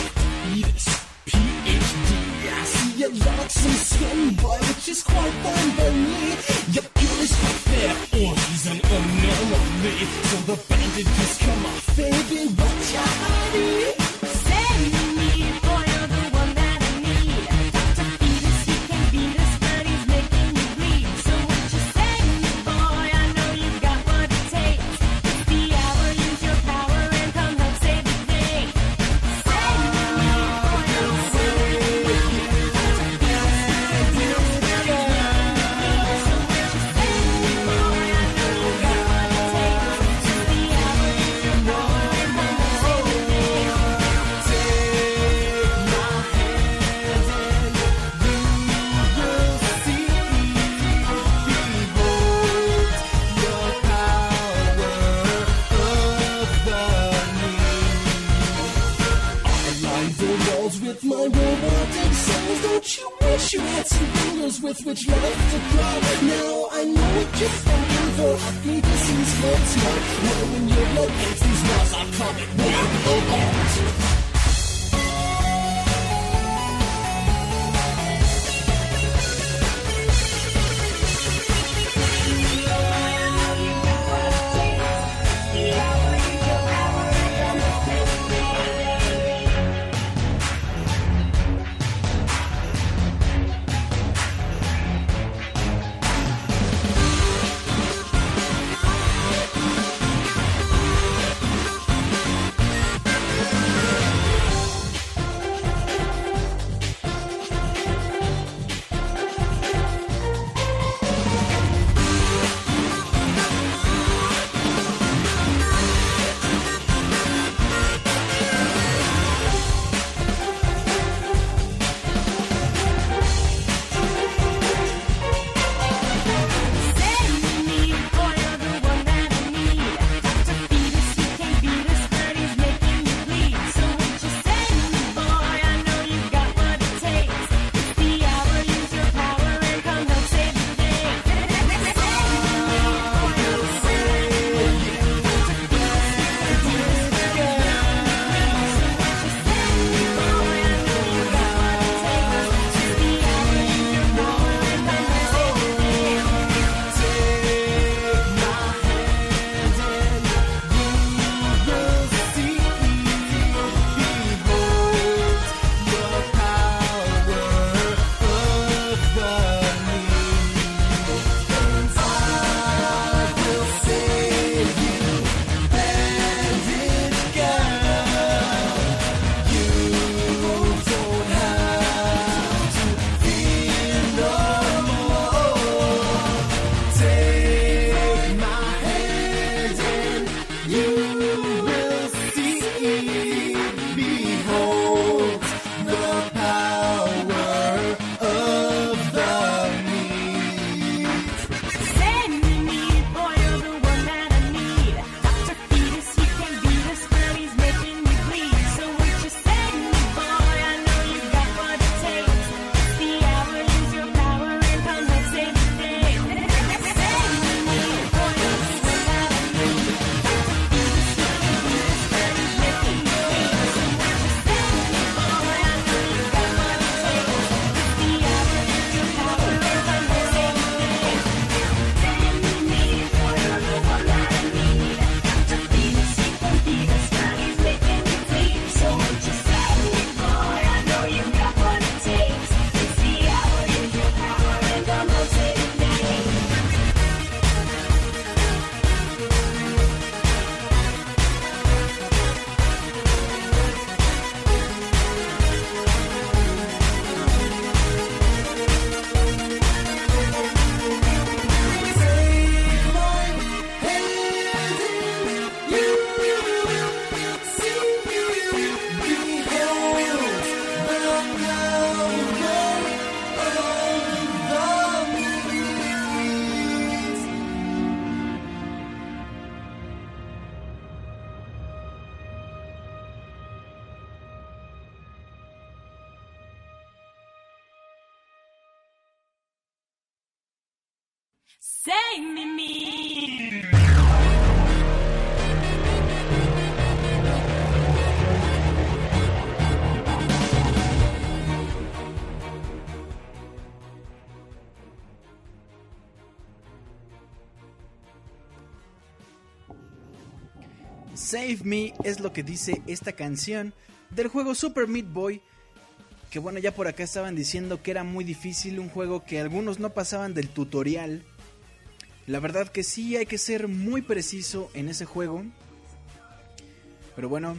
Beatles PhD. I see you like some skin, boy, which is quite fine by me. Your purist affair, or he's an unknown on. So the bandit just you had some fingers with which life to cry. Now I know it just don't cover up me disease, blood, smoke. Now in your blood, these laws I call it war. Me es lo que dice esta canción del juego Super Meat Boy. Que bueno, ya por acá estaban diciendo que era muy difícil, un juego que algunos no pasaban del tutorial. La verdad que sí, hay que ser muy preciso en ese juego. Pero bueno.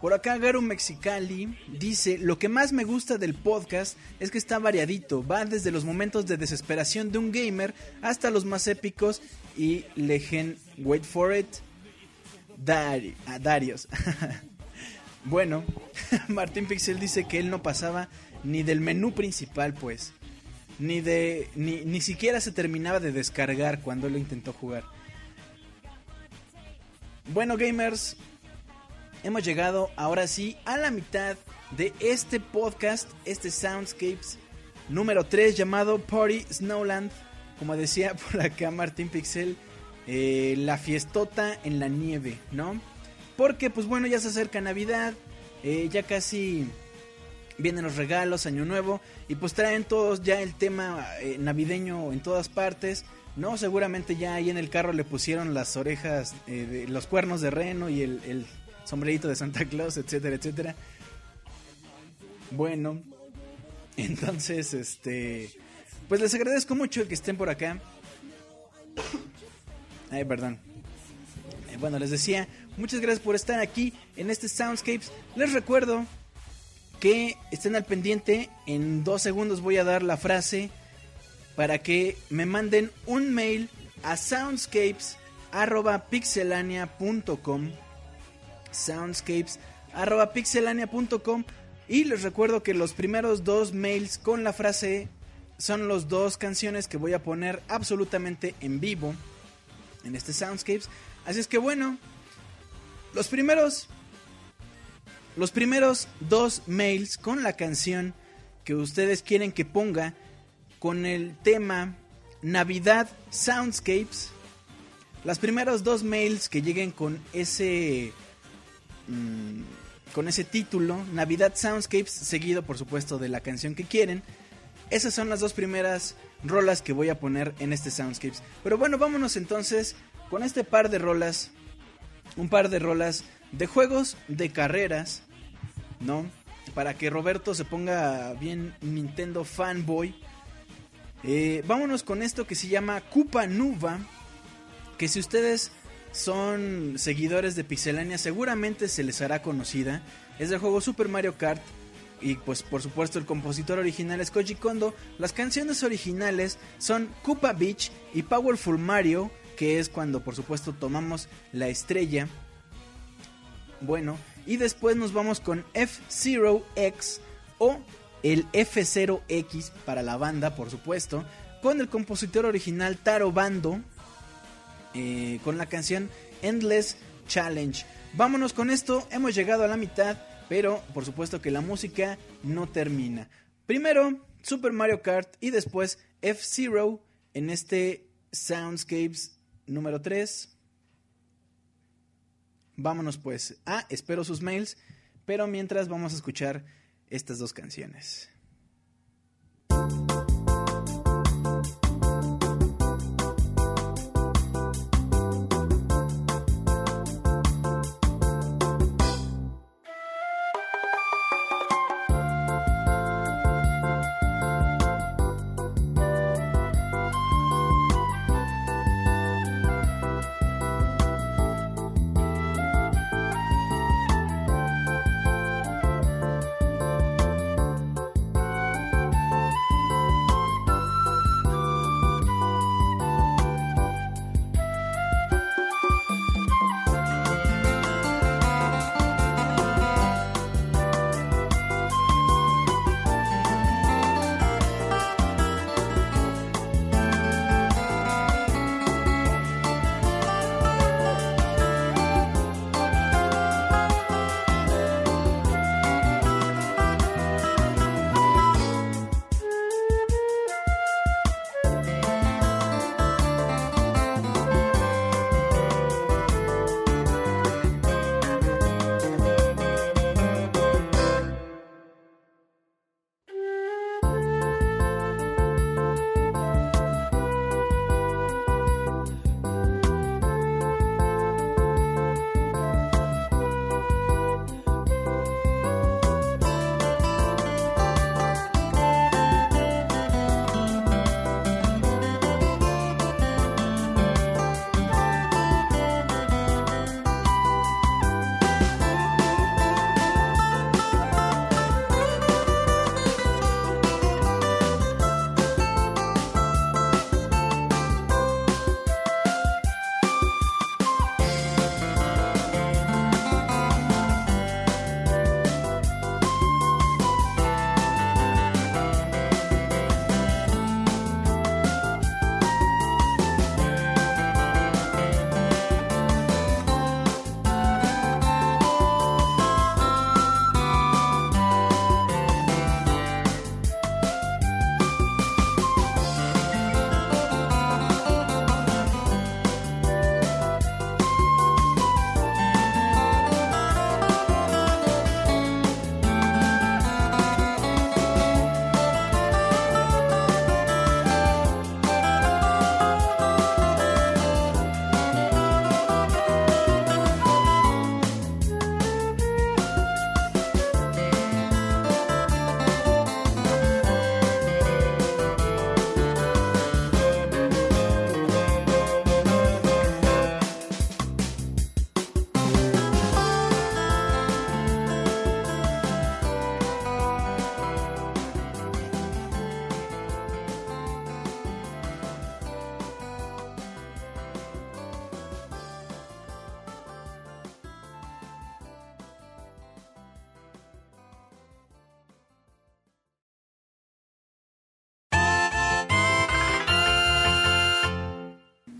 Por acá Garu Mexicali dice, lo que más me gusta del podcast es que está variadito, va desde los momentos de desesperación de un gamer hasta los más épicos y legend, wait for it, Dari, ah, Darius. bueno, Martín Pixel dice que él no pasaba ni del menú principal pues, ni de, ni, ni siquiera se terminaba de descargar cuando lo intentó jugar. Bueno gamers, hemos llegado ahora sí a la mitad de este podcast, este Soundscapes número 3 llamado Party Snowland. Como decía por acá Martín Pixel, eh, la fiestota en la nieve, ¿no? Porque pues bueno, ya se acerca Navidad, eh, ya casi vienen los regalos, Año Nuevo, y pues traen todos ya el tema eh, navideño en todas partes. No, seguramente ya ahí en el carro le pusieron las orejas, los cuernos de reno y el sombrerito de Santa Claus, etcétera, etcétera. Bueno, entonces, este, pues les agradezco mucho que estén por acá. Ay, perdón. Eh, bueno, les decía, muchas gracias por estar aquí en este Soundscapes. Les recuerdo que estén al pendiente. En dos segundos voy a dar la frase para que me manden un mail a soundscapes.pixelania.com soundscapes.pixelania.com y les recuerdo que los primeros dos mails con la frase son los dos canciones que voy a poner absolutamente en vivo en este Soundscapes. Así es que bueno, los primeros los primeros dos mails con la canción que ustedes quieren que ponga con el tema Navidad Soundscapes. Las primeros dos mails que lleguen con ese mmm, con ese título, Navidad Soundscapes, seguido por supuesto de la canción que quieren. Esas son las dos primeras rolas que voy a poner en este Soundscapes. Pero bueno, vámonos entonces con este par de rolas. Un par de rolas de juegos de carreras, ¿no? Para que Roberto se ponga bien Nintendo fanboy. Eh, vámonos con esto que se llama Cupa Nuva. Que si ustedes son seguidores de Pixelania seguramente se les hará conocida. Es del juego Super Mario Kart. Y pues por supuesto el compositor original es Koji Kondo. Las canciones originales son Koopa Beach y Powerful Mario, que es cuando por supuesto tomamos la estrella. Bueno, y después nos vamos con F-Zero X o el F0X para la banda, por supuesto, con el compositor original Taro Bando, eh, con la canción Endless Challenge. Vámonos con esto, hemos llegado a la mitad, pero por supuesto que la música no termina. Primero Super Mario Kart y después F-Zero en este Soundscapes número 3. Vámonos pues. Ah, espero sus mails, pero mientras vamos a escuchar estas dos canciones.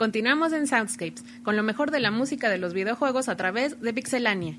Continuamos en Soundscapes, con lo mejor de la música de los videojuegos a través de Pixelania.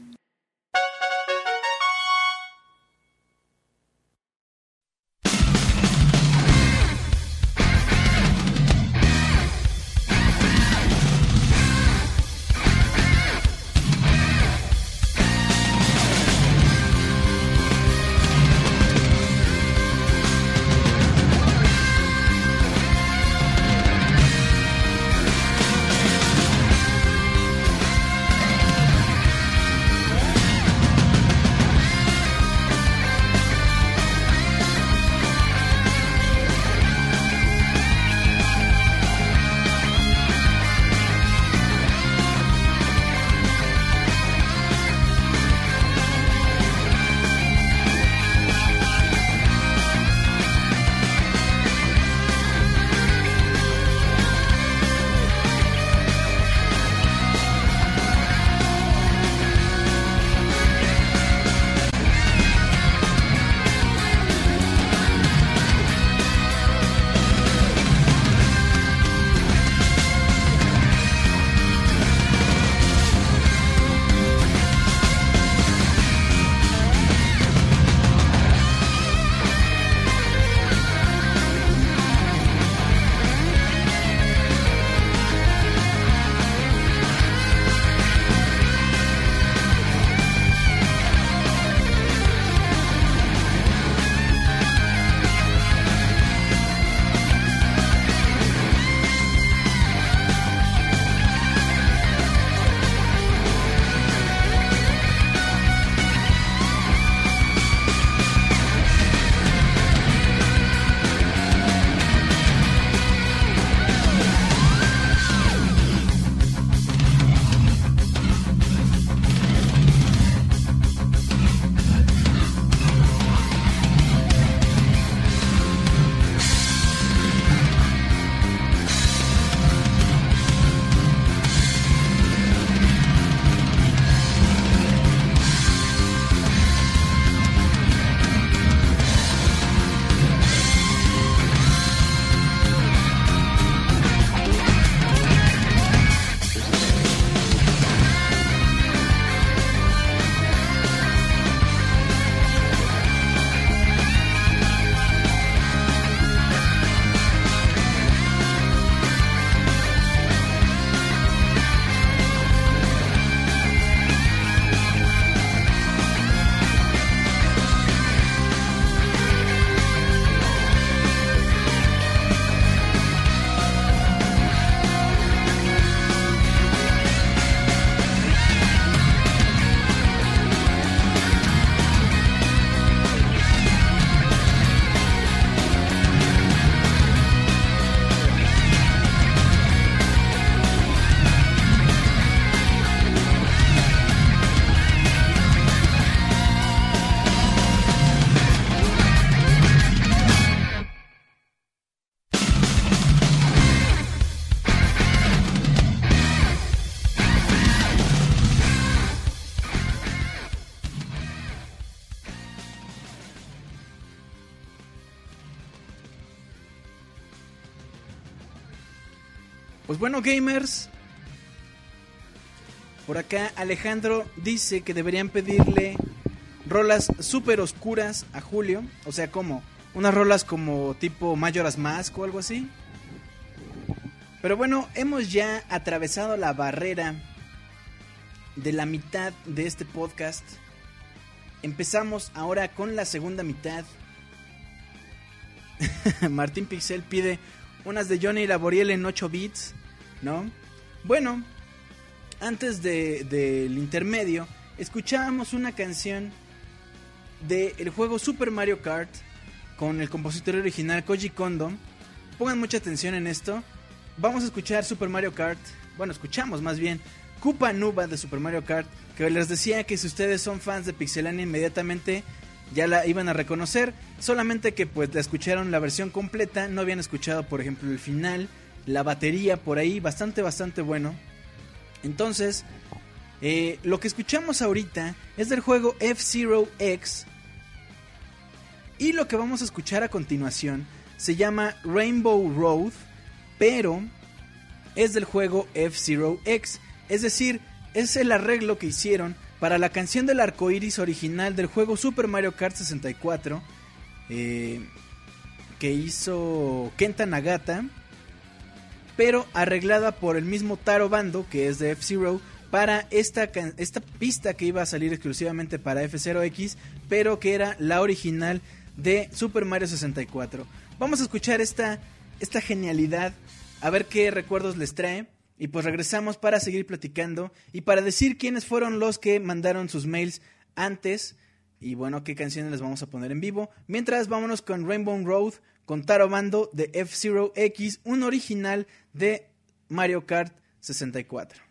Bueno, gamers. Por acá Alejandro dice que deberían pedirle rolas súper oscuras a Julio. O sea, como unas rolas como tipo Majora's Mask o algo así. Pero bueno, hemos ya atravesado la barrera de la mitad de este podcast. Empezamos ahora con la segunda mitad. Martín Pixel pide unas de Johnny Laboriel en 8 bits, ¿no? Bueno, antes del de, intermedio, escuchábamos una canción del juego Super Mario Kart con el compositor original Koji Kondo. Pongan mucha atención en esto. Vamos a escuchar Super Mario Kart. Bueno, escuchamos más bien Koopa Nuba de Super Mario Kart. Que les decía que si ustedes son fans de Pixelania inmediatamente ya la iban a reconocer. Solamente que pues la escucharon la versión completa. No habían escuchado por ejemplo el final. La batería por ahí. Bastante, bastante bueno. Entonces, eh, lo que escuchamos ahorita es del juego F-Zero X. Y lo que vamos a escuchar a continuación se llama Rainbow Road. Pero es del juego F-Zero X, es decir, es el arreglo que hicieron para la canción del arco iris original del juego Super Mario Kart 64 eh, que hizo Kenta Nagata, pero arreglada por el mismo Taro Bando, que es de F-Zero, para esta, esta pista que iba a salir exclusivamente para F0X, pero que era la original de Super Mario 64. Vamos a escuchar esta, esta genialidad, a ver qué recuerdos les trae. Y pues regresamos para seguir platicando y para decir quiénes fueron los que mandaron sus mails antes y bueno, qué canciones les vamos a poner en vivo. Mientras vámonos con Rainbow Road, con Taro de F-Zero X, un original de Mario Kart 64.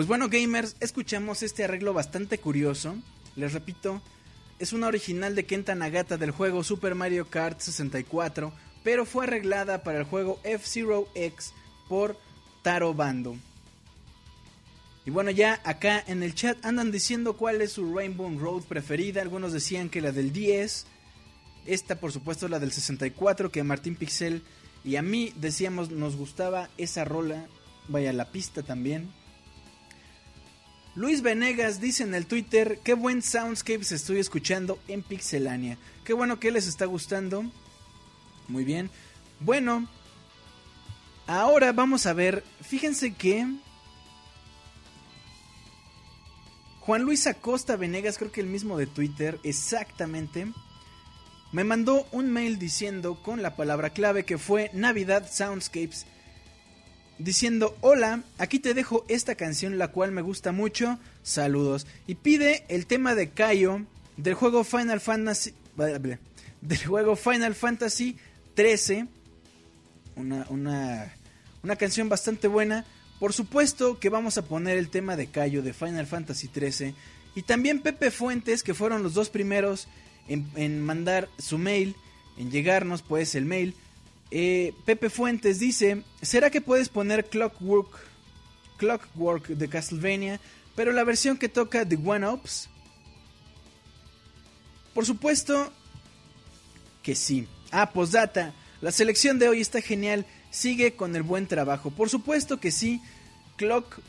Pues bueno, gamers, escuchamos este arreglo bastante curioso. Les repito, es una original de Kenta Nagata del juego Super Mario Kart 64, pero fue arreglada para el juego F-Zero X por Taro Bando. Y bueno, ya acá en el chat andan diciendo cuál es su Rainbow Road preferida. Algunos decían que la del 10. Esta, por supuesto, la del 64, que Martín Pixel y a mí decíamos nos gustaba esa rola. Vaya, la pista también. Luis Venegas dice en el Twitter, qué buen soundscapes estoy escuchando en Pixelania. Qué bueno que les está gustando. Muy bien. Bueno, ahora vamos a ver, fíjense que Juan Luis Acosta Venegas, creo que el mismo de Twitter, exactamente, me mandó un mail diciendo con la palabra clave que fue Navidad Soundscapes. Diciendo, hola, aquí te dejo esta canción la cual me gusta mucho, saludos. Y pide el tema de Kaio del juego Final Fantasy... Del juego Final Fantasy 13. Una, una, una canción bastante buena. Por supuesto que vamos a poner el tema de Cayo de Final Fantasy 13 y también Pepe Fuentes, que fueron los dos primeros en, en mandar su mail, en llegarnos pues el mail. Eh, Pepe Fuentes dice, ¿será que puedes poner Clockwork, Clockwork de Castlevania, pero la versión que toca The One Ups? Por supuesto que sí. Ah, postdata, la selección de hoy está genial sigue con el buen trabajo. Por supuesto que sí, Clock,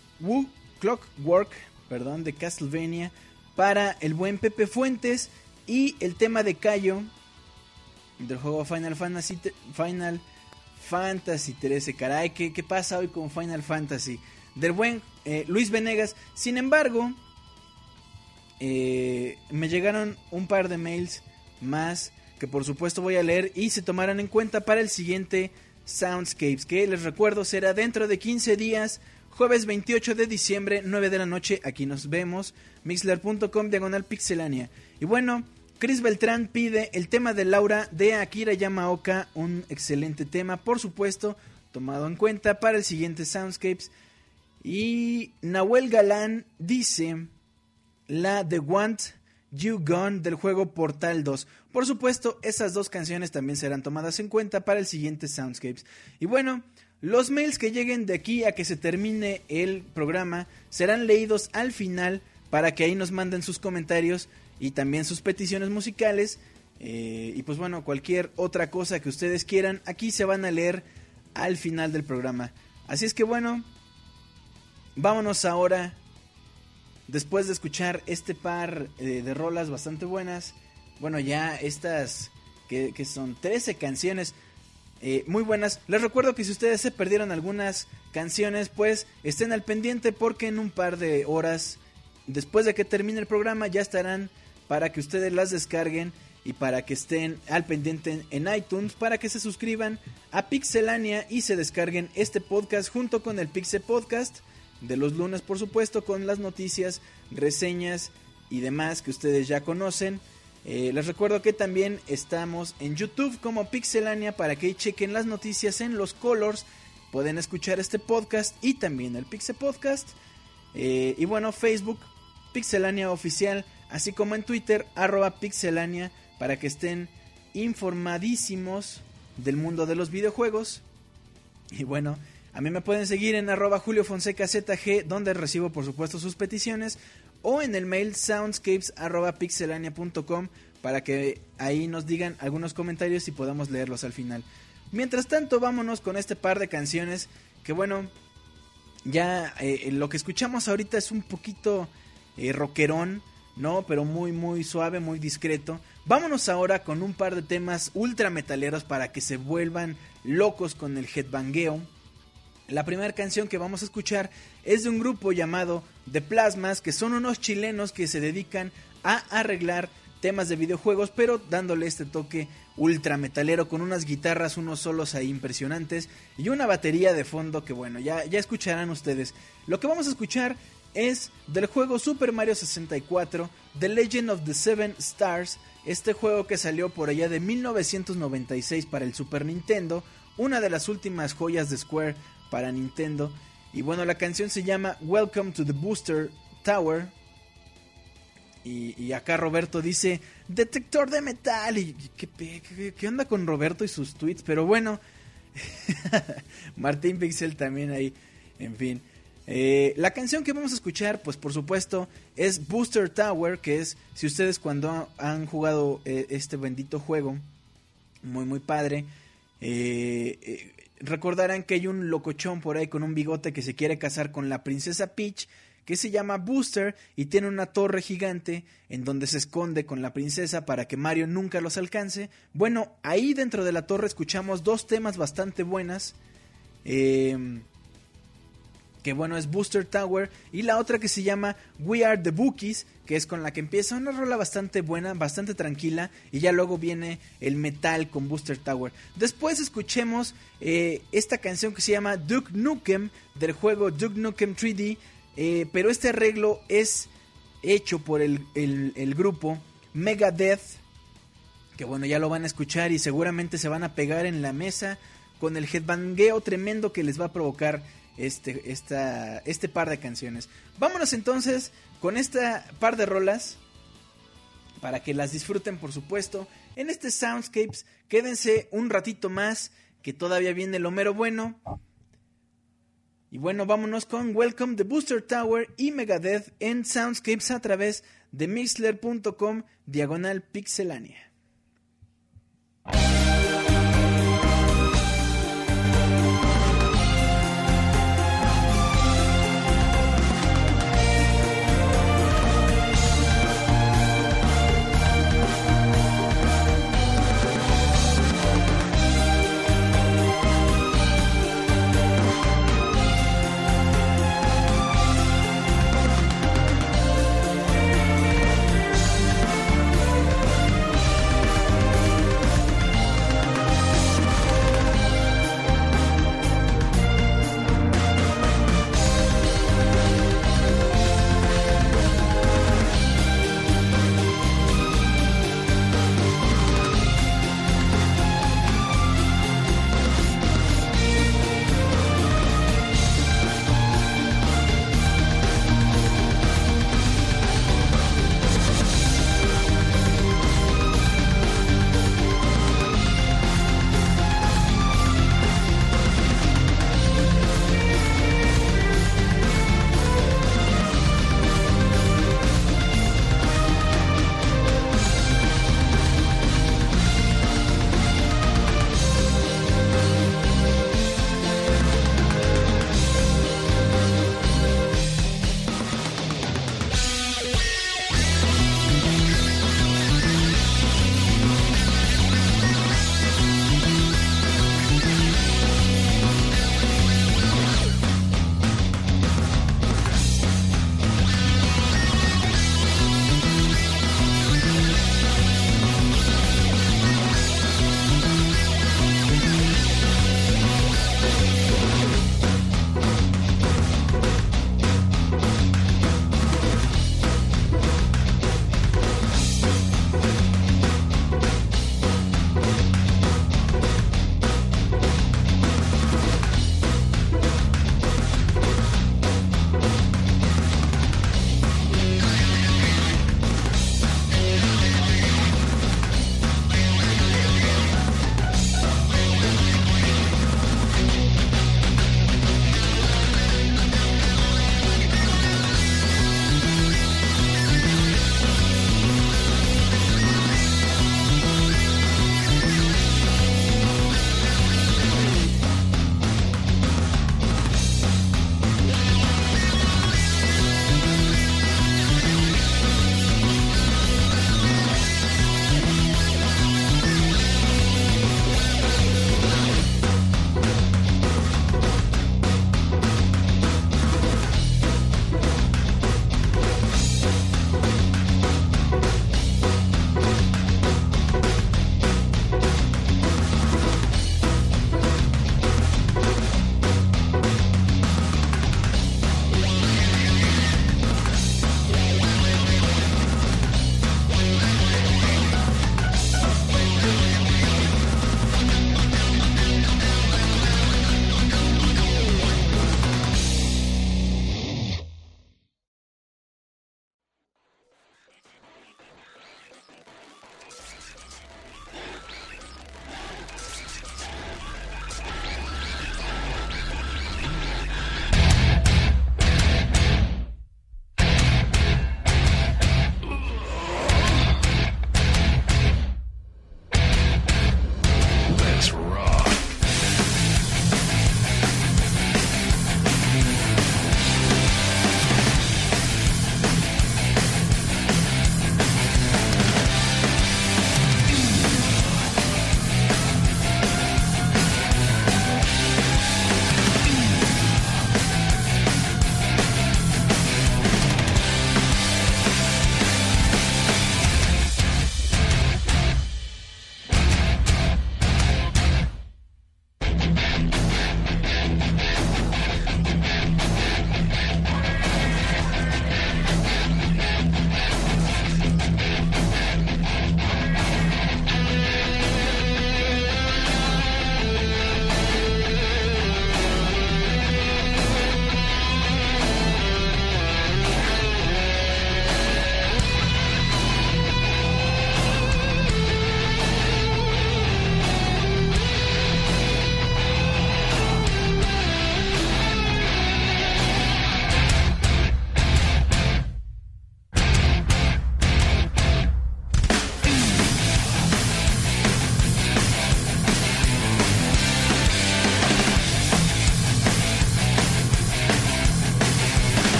Clockwork, perdón, de Castlevania para el buen Pepe Fuentes y el tema de Cayo del juego Final Fantasy Final Fantasy 13. Caray, ¿qué, qué pasa hoy con Final Fantasy? Del buen eh, Luis Venegas. Sin embargo, eh, me llegaron un par de mails más que por supuesto voy a leer y se tomarán en cuenta para el siguiente Soundscapes, que les recuerdo será dentro de 15 días, jueves 28 de diciembre, 9 de la noche, aquí nos vemos, mixler.com diagonal pixelania. Y bueno, Chris Beltrán pide el tema de Laura de Akira Yamaoka, un excelente tema, por supuesto, tomado en cuenta para el siguiente Soundscapes. Y Nahuel Galán dice la de Want You Gone del juego Portal 2. Por supuesto, esas dos canciones también serán tomadas en cuenta para el siguiente Soundscapes. Y bueno, los mails que lleguen de aquí a que se termine el programa serán leídos al final para que ahí nos manden sus comentarios y también sus peticiones musicales. Eh, y pues bueno, cualquier otra cosa que ustedes quieran, aquí se van a leer al final del programa. Así es que bueno, vámonos ahora después de escuchar este par eh, de rolas bastante buenas, bueno, ya estas que, son 13 canciones eh, muy buenas. Les recuerdo que si ustedes se perdieron algunas canciones, pues estén al pendiente porque en un par de horas, después de que termine el programa, ya estarán para que ustedes las descarguen y para que estén al pendiente en iTunes, para que se suscriban a Pixelania y se descarguen este podcast junto con el Pixel Podcast de los lunes, por supuesto, con las noticias, reseñas y demás que ustedes ya conocen. Eh, les recuerdo que también estamos en YouTube como Pixelania para que chequen las noticias en los colors. Pueden escuchar este podcast y también el Pixel Podcast. Eh, y bueno, Facebook, Pixelania Oficial, así como en Twitter, arroba Pixelania, para que estén informadísimos del mundo de los videojuegos. Y bueno, a mí me pueden seguir en arroba Julio Fonseca ZG, donde recibo por supuesto sus peticiones, o en el mail soundscapes arroba pixelania.com para que ahí nos digan algunos comentarios y podamos leerlos al final. Mientras tanto, vámonos con este par de canciones que bueno, ya eh, lo que escuchamos ahorita es un poquito eh, rockerón, ¿no? Pero muy, muy suave, muy discreto. Vámonos ahora con un par de temas ultra metaleros para que se vuelvan locos con el headbangueo. La primera canción que vamos a escuchar es de un grupo llamado The Plasmas, que son unos chilenos que se dedican a arreglar temas de videojuegos, pero dándole este toque ultra metalero con unas guitarras, unos solos ahí impresionantes y una batería de fondo que bueno, ya, ya escucharán ustedes. Lo que vamos a escuchar es del juego Super Mario 64, The Legend of the Seven Stars, este juego que salió por allá de 1996 para el Super Nintendo, una de las últimas joyas de Square para Nintendo. Y bueno, la canción se llama Welcome to the Booster Tower. Y, acá Roberto dice, detector de metal. Y ¿qué, onda con Roberto y sus tweets? Pero bueno, Martín Pixel también ahí. En fin. Eh, la canción que vamos a escuchar, pues por supuesto, es Booster Tower, que es, si ustedes cuando han jugado eh, este bendito juego, muy muy padre, eh, recordarán que hay un locochón por ahí con un bigote que se quiere casar con la princesa Peach, que se llama Booster y tiene una torre gigante en donde se esconde con la princesa para que Mario nunca los alcance. Bueno, ahí dentro de la torre escuchamos dos temas bastante buenas. Em, que bueno es Booster Tower, y la otra que se llama We Are the Bookies, que es con la que empieza una rola bastante buena, bastante tranquila, y ya luego viene el metal con Booster Tower. Después escuchemos eh, esta canción que se llama Duke Nukem del juego Duke Nukem 3D, eh, pero este arreglo es hecho por el, el, el grupo Megadeth, que bueno, ya lo van a escuchar y seguramente se van a pegar en la mesa con el headbangueo tremendo que les va a provocar este, esta, este par de canciones. Vámonos entonces con esta par de rolas para que las disfruten por supuesto en este Soundscapes. Quédense un ratito más que todavía viene lo mero bueno. Y bueno, vámonos con Welcome the Booster Tower y Megadeth en Soundscapes a través de mixler.com diagonal pixelania.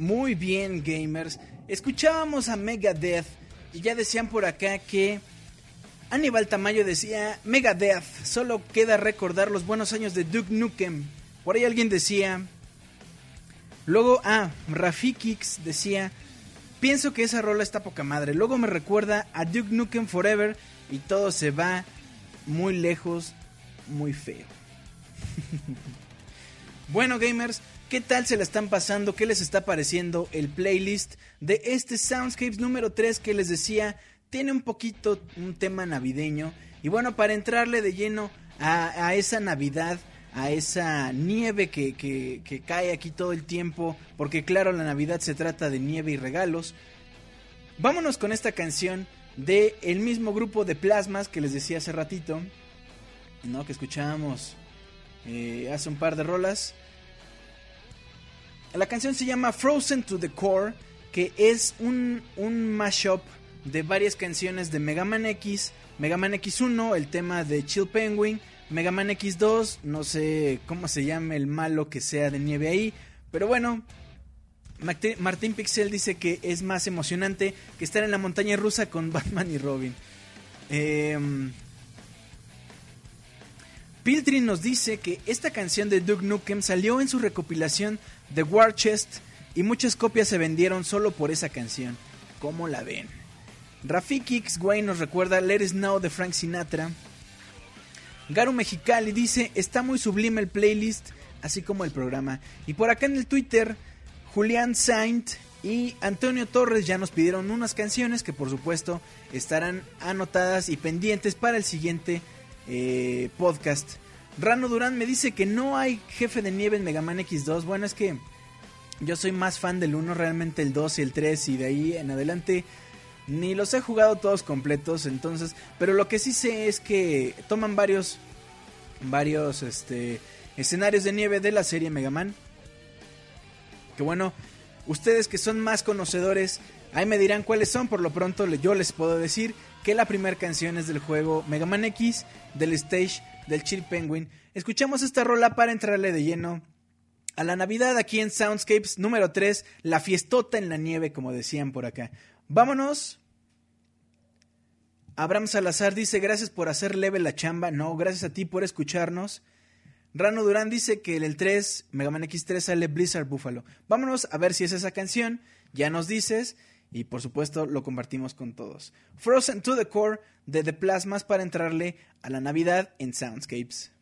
Muy bien, gamers. Escuchábamos a Megadeth y ya decían por acá que Aníbal Tamayo decía, Megadeth, solo queda recordar los buenos años de Duke Nukem. Por ahí alguien decía... Luego, ah, Rafikix decía, pienso que esa rola está poca madre. Luego me recuerda a Duke Nukem Forever y todo se va muy lejos, muy feo. bueno, gamers, ¿qué tal se la están pasando? ¿Qué les está pareciendo el playlist de este Soundscapes número 3 que les decía? Tiene un poquito un tema navideño. Y bueno, para entrarle de lleno a, esa Navidad, a esa nieve que, que, que cae aquí todo el tiempo, porque claro, la Navidad se trata de nieve y regalos. Vámonos con esta canción de el mismo grupo de plasmas que les decía hace ratito, ¿no? Que escuchábamos eh, hace un par de rolas. La canción se llama Frozen to the Core, que es un, un mashup de varias canciones de Mega Man X, Mega Man X1, el tema de Chill Penguin, Mega Man X2, no sé cómo se llama el malo que sea de nieve ahí, pero bueno, Martín Pixel dice que es más emocionante que estar en la montaña rusa con Batman y Robin. Em, Piltrin nos dice que esta canción de Duke Nukem salió en su recopilación The War Chest y muchas copias se vendieron solo por esa canción. ¿Cómo la ven? Rafiki X Way nos recuerda Let It Snow de Frank Sinatra. Garu Mexicali dice, está muy sublime el playlist, así como el programa. Y por acá en el Twitter, Julián Saint y Antonio Torres ya nos pidieron unas canciones que por supuesto estarán anotadas y pendientes para el siguiente eh, podcast. Rano Durán me dice que no hay jefe de nieve en Mega Man X2. Bueno, es que yo soy más fan del 1, realmente el 2 y el 3 y de ahí en adelante ni los he jugado todos completos, entonces, pero lo que sí sé es que toman varios varios este escenarios de nieve de la serie Mega Man. Que bueno, ustedes que son más conocedores, ahí me dirán cuáles son, por lo pronto yo les puedo decir que la primera canción es del juego Mega Man X, del stage del Chill Penguin. Escuchamos esta rola para entrarle de lleno a la Navidad aquí en Soundscapes número 3, la fiestota en la nieve, como decían por acá. Vámonos. Abraham Salazar dice, gracias por hacer leve la chamba. No, gracias a ti por escucharnos. Rano Durán dice que en el 3, Mega Man X3 sale Blizzard Buffalo. Vámonos a ver si es esa canción. Ya nos dices. Y por supuesto lo compartimos con todos. Frozen to the Core de The Plasmas para entrarle a la Navidad en Soundscapes.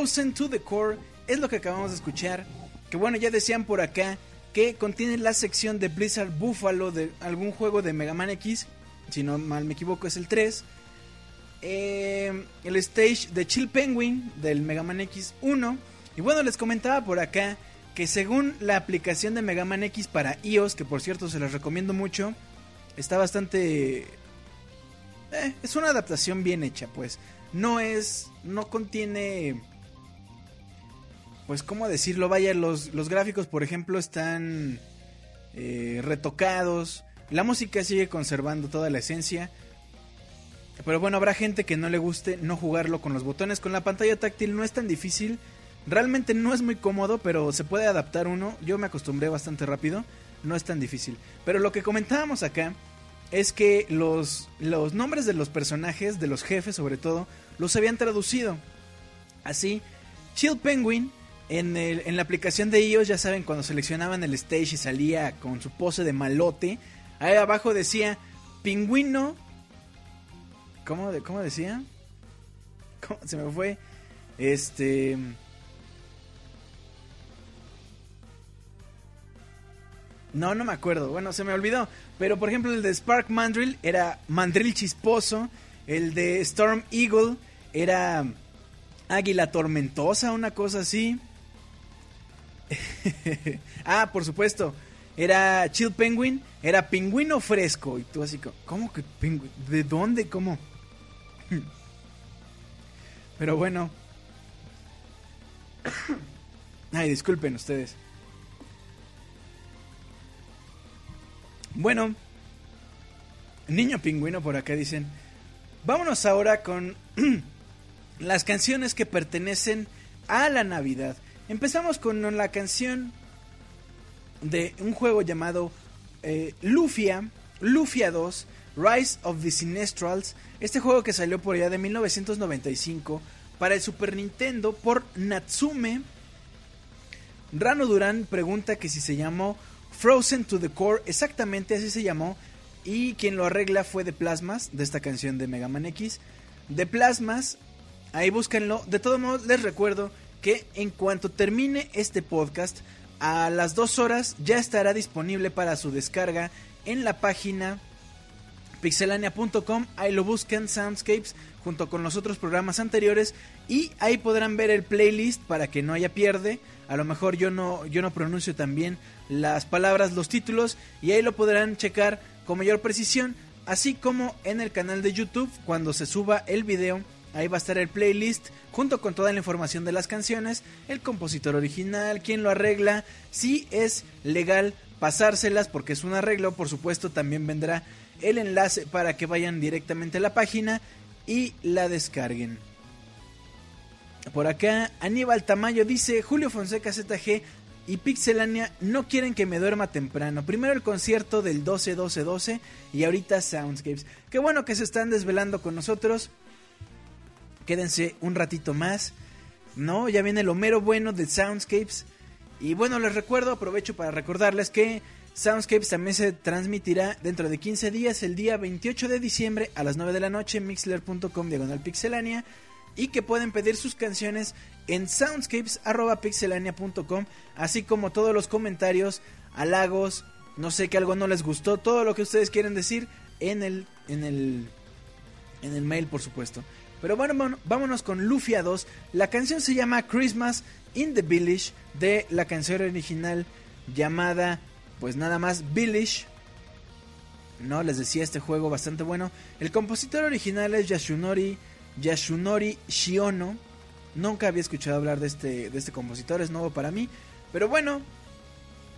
Frozen to the Core es lo que acabamos de escuchar. Que bueno, ya decían por acá que contiene la sección de Blizzard Buffalo de algún juego de Mega Man X. Si no mal me equivoco, es el 3. Eh, el stage de Chill Penguin del Mega Man X1. Y bueno, les comentaba por acá que según la aplicación de Mega Man X para iOS, que por cierto se las recomiendo mucho, está bastante... eh, es una adaptación bien hecha, pues. No es... no contiene... Pues cómo decirlo, vaya, los, los gráficos por ejemplo están eh, retocados. La música sigue conservando toda la esencia. Pero bueno, habrá gente que no le guste no jugarlo con los botones. Con la pantalla táctil no es tan difícil. Realmente no es muy cómodo, pero se puede adaptar uno. Yo me acostumbré bastante rápido. No es tan difícil. Pero lo que comentábamos acá es que los, los nombres de los personajes, de los jefes sobre todo, los habían traducido. Así, Chill Penguin en, el- en la aplicación de iOS, ya saben, cuando seleccionaban el stage y salía con su pose de malote, ahí abajo decía pingüino. ¿Cómo, de- cómo decía? ¿Cómo? Se me fue. Este. No, no me acuerdo. Bueno, se me olvidó. Pero por ejemplo, el de Spark Mandrill era Mandrill Chisposo. El de Storm Eagle era Águila Tormentosa, una cosa así. ah, por supuesto. Era Chill Penguin. Era Pingüino Fresco. Y tú así, ¿cómo que pingüino? ¿De dónde? ¿Cómo? Pero bueno. Ay, disculpen ustedes. Bueno, niño pingüino por acá dicen. Vámonos ahora con las canciones que pertenecen a la Navidad. Empezamos con la canción de un juego llamado eh, Lufia, Lufia 2, Rise of the Sinestrals. Este juego que salió por allá de 1995 para el Super Nintendo por Natsume. Rano Durán pregunta que si se llamó Frozen to the Core, exactamente así se llamó. Y quien lo arregla fue de Plasmas, de esta canción de Mega Man X. De Plasmas, ahí búsquenlo. De todos modos, les recuerdo que en cuanto termine este podcast, a las dos horas ya estará disponible para su descarga en la página pixelania.com. Ahí lo buscan Soundscapes junto con los otros programas anteriores y ahí podrán ver el playlist para que no haya pierde. A lo mejor yo no yo no pronuncio tan bien las palabras, los títulos y ahí lo podrán checar con mayor precisión, así como en el canal de YouTube cuando se suba el video. Ahí va a estar el playlist junto con toda la información de las canciones, el compositor original, quién lo arregla, si es legal pasárselas porque es un arreglo, por supuesto también vendrá el enlace para que vayan directamente a la página y la descarguen. Por acá, Aníbal Tamayo dice, Julio Fonseca ZG y Pixelania no quieren que me duerma temprano. Primero el concierto del 12-12-12 y ahorita Soundscapes. Qué bueno que se están desvelando con nosotros. Quédense un ratito más. No, ya viene lo mero bueno de Soundscapes. Y bueno, les recuerdo, aprovecho para recordarles que Soundscapes también se transmitirá dentro de 15 días, el día 28 de diciembre a las 9 de la noche mixler.com diagonal pixelania. Y que pueden pedir sus canciones en soundscapes.pixelania.com, así como todos los comentarios, halagos, no sé que algo no les gustó, todo lo que ustedes quieren decir en el, en el, en el mail, por supuesto. Pero bueno, vámonos con Lufia 2. La canción se llama Christmas in the Village de la canción original llamada, pues nada más, Village. No, les decía este juego bastante bueno. El compositor original es Yasunori, Yasunori Shiono. Nunca había escuchado hablar de este, de este compositor, es nuevo para mí. Pero bueno,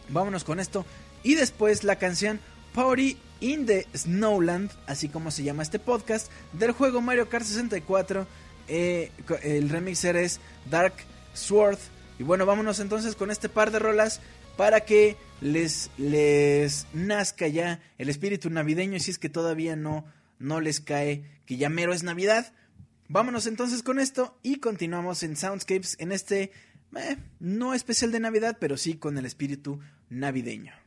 vámonos con esto. Y después la canción Party in the Snowland, así como se llama este podcast, del juego Mario Kart 64. Eh, el remixer es Dark Sword. Y bueno, vámonos entonces con este par de rolas para que les, les nazca ya el espíritu navideño. Y si es que todavía no, no les cae que ya mero es Navidad. Vámonos entonces con esto y continuamos en Soundscapes en este eh, no especial de Navidad, pero sí con el espíritu navideño.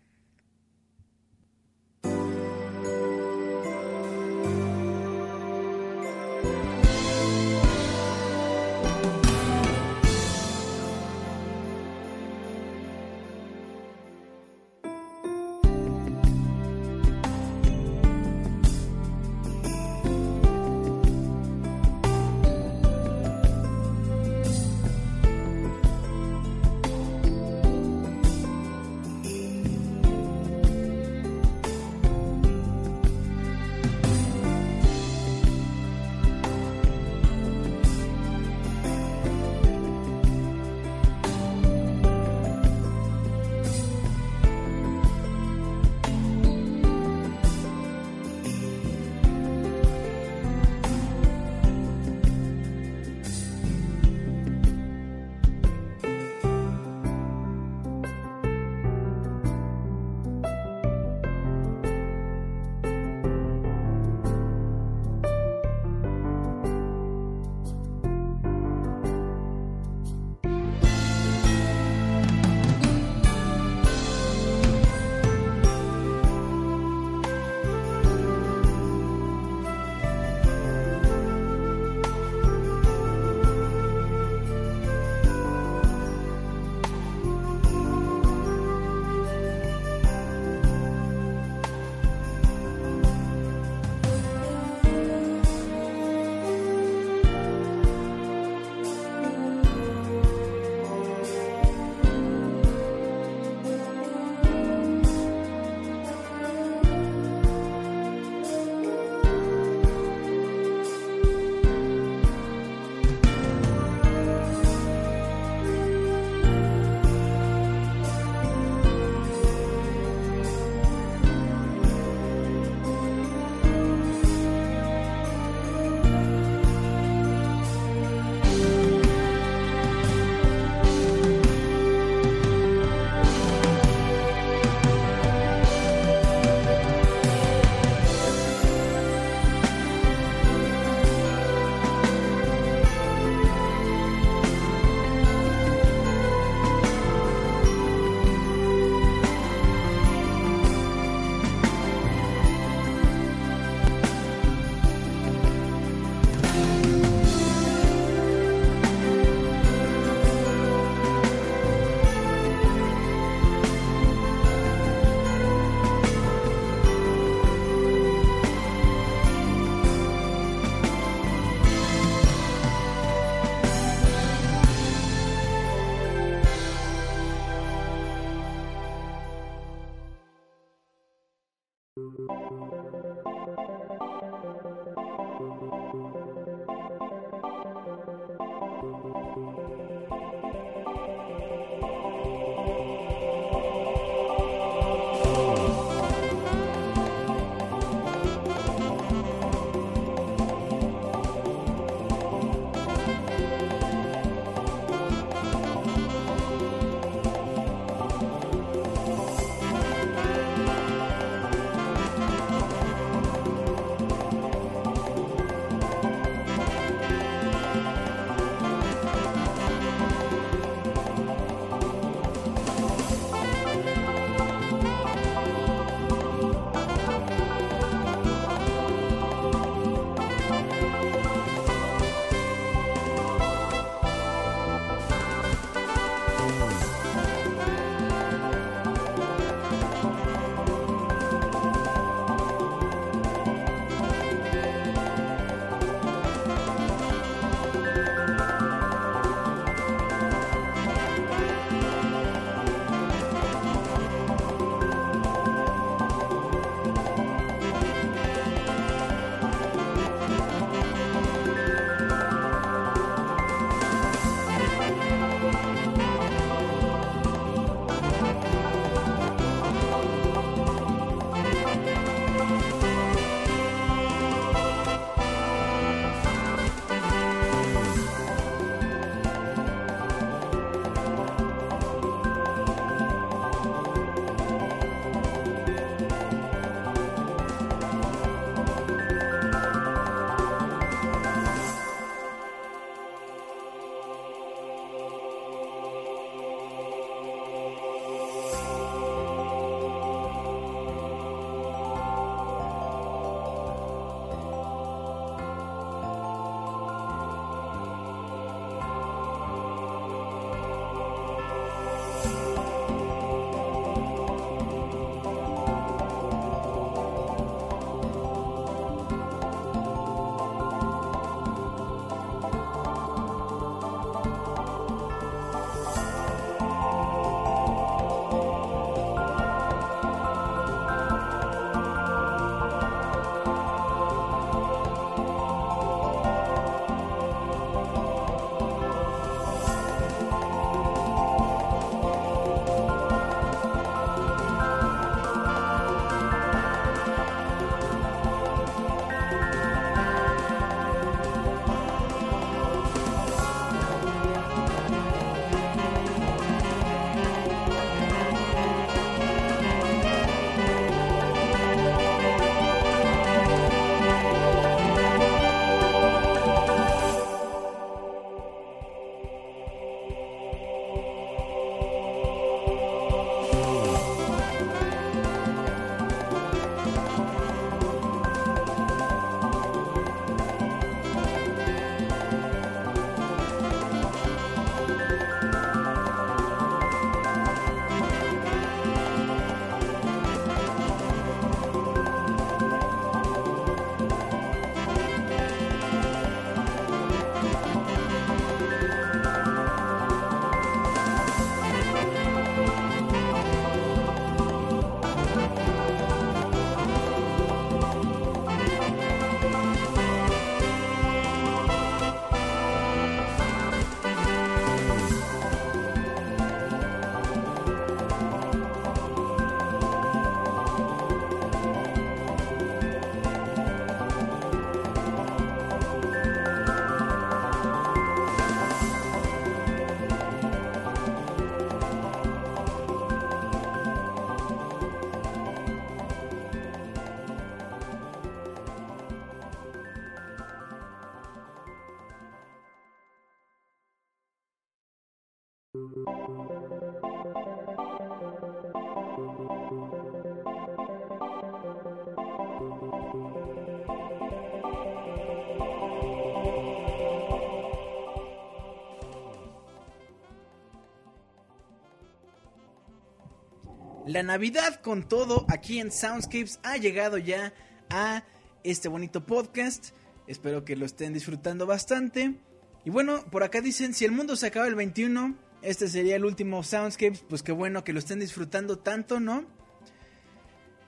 La Navidad con todo aquí en Soundscapes ha llegado ya a este bonito podcast. Espero que lo estén disfrutando bastante. Y bueno, por acá dicen, si el mundo se acaba el 21, este sería el último Soundscapes, pues qué bueno que lo estén disfrutando tanto, ¿no?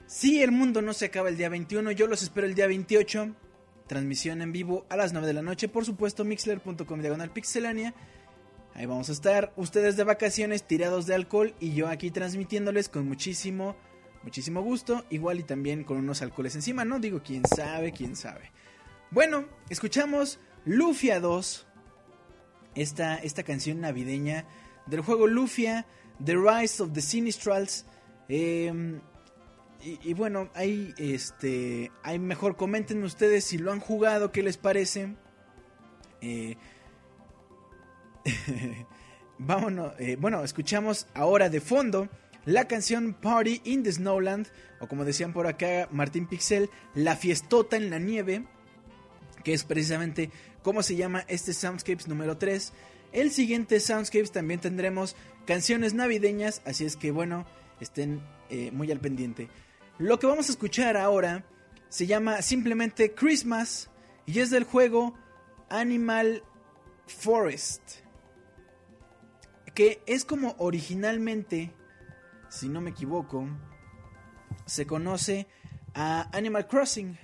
Si el mundo no se acaba el día 21, yo los espero el día 28. Transmisión en vivo a las 9 de la noche, por supuesto, mixler.com diagonal pixelania. Ahí vamos a estar, ustedes de vacaciones, tirados de alcohol y yo aquí transmitiéndoles con muchísimo, muchísimo gusto, igual y también con unos alcoholes encima, ¿no? Digo, quién sabe, quién sabe. Bueno, escuchamos Lufia 2, esta, esta canción navideña del juego Lufia, The Rise of the Sinistrals. Eh, y, bueno, ahí, este, ahí mejor comenten ustedes si lo han jugado, qué les parece. Eh, Vámonos, eh, bueno, escuchamos ahora de fondo la canción Party in the Snowland, o como decían por acá Martín Pixel, La Fiestota en la Nieve, que es precisamente cómo se llama este Soundscapes número 3. El siguiente Soundscapes también tendremos canciones navideñas, así es que bueno, estén eh, muy al pendiente. Lo que vamos a escuchar ahora se llama simplemente Christmas y es del juego Animal Forest que es como originalmente, si no me equivoco, se conoce a Animal Crossing.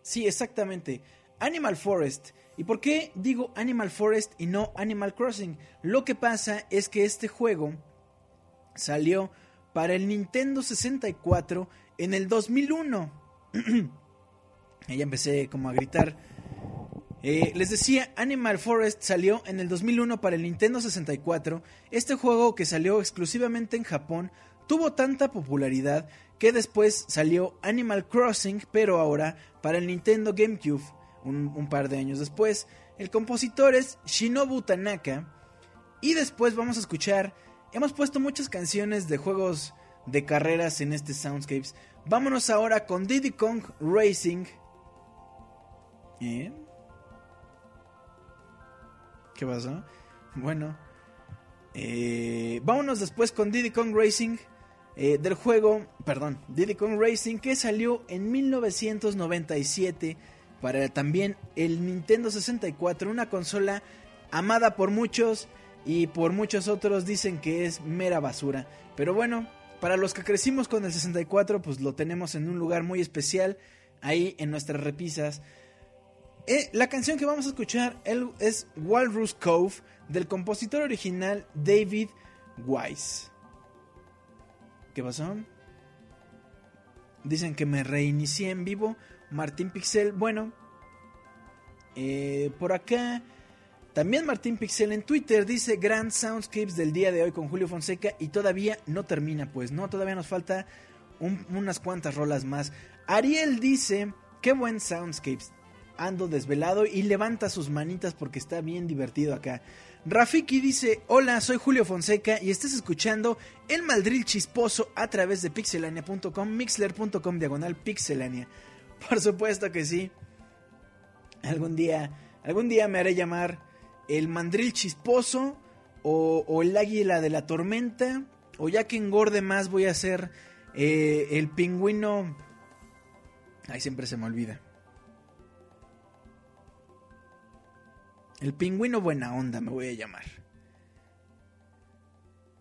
Sí, exactamente. Animal Forest. ¿Y por qué digo Animal Forest y no Animal Crossing? Lo que pasa es que este juego salió para el Nintendo 64 en el 2001. ya empecé como a gritar eh, les decía, Animal Forest salió en el 2001 para el Nintendo 64. Este juego que salió exclusivamente en Japón tuvo tanta popularidad que después salió Animal Crossing, pero ahora para el Nintendo GameCube, un, par de años después. El compositor es Shinobu Tanaka. Y después vamos a escuchar, hemos puesto muchas canciones de juegos de carreras en este Soundscapes. Vámonos ahora con Diddy Kong Racing. ¿Eh? ¿Qué pasó? Bueno. Eh, vámonos después con Diddy Kong Racing. Eh, del juego, perdón, Diddy Kong Racing que salió en 1997 para también el Nintendo 64, una consola amada por muchos y por muchos otros dicen que es mera basura. Pero bueno, para los que crecimos con el 64, pues lo tenemos en un lugar muy especial ahí en nuestras repisas. Eh, la canción que vamos a escuchar es Walrus Cove del compositor original David Wise. ¿Qué pasó? Dicen que me reinicié en vivo. Martín Pixel, bueno. Eh, por acá. También Martín Pixel en Twitter dice Grand Soundscapes del día de hoy con Julio Fonseca y todavía no termina, pues no, todavía nos falta unas cuantas rolas más. Ariel dice, qué buen Soundscapes, ando desvelado y levanta sus manitas porque está bien divertido acá. Rafiki dice, hola, soy Julio Fonseca y estás escuchando El Maldril Chisposo a través de pixelania.com, mixler.com diagonal pixelania. Por supuesto que sí. Algún día, algún día me haré llamar El Mandril Chisposo o, El Águila de la Tormenta o ya que engorde más voy a hacer eh, el pingüino... Ay, siempre se me olvida. El pingüino buena onda me voy a llamar.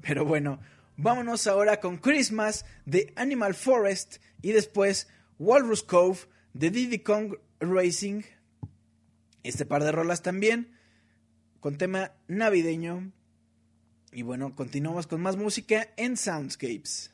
Pero bueno, vámonos ahora con Christmas de Animal Forest y después Walrus Cove de Diddy Kong Racing. Este par de rolas también con tema navideño. Y bueno, continuamos con más música en Soundscapes.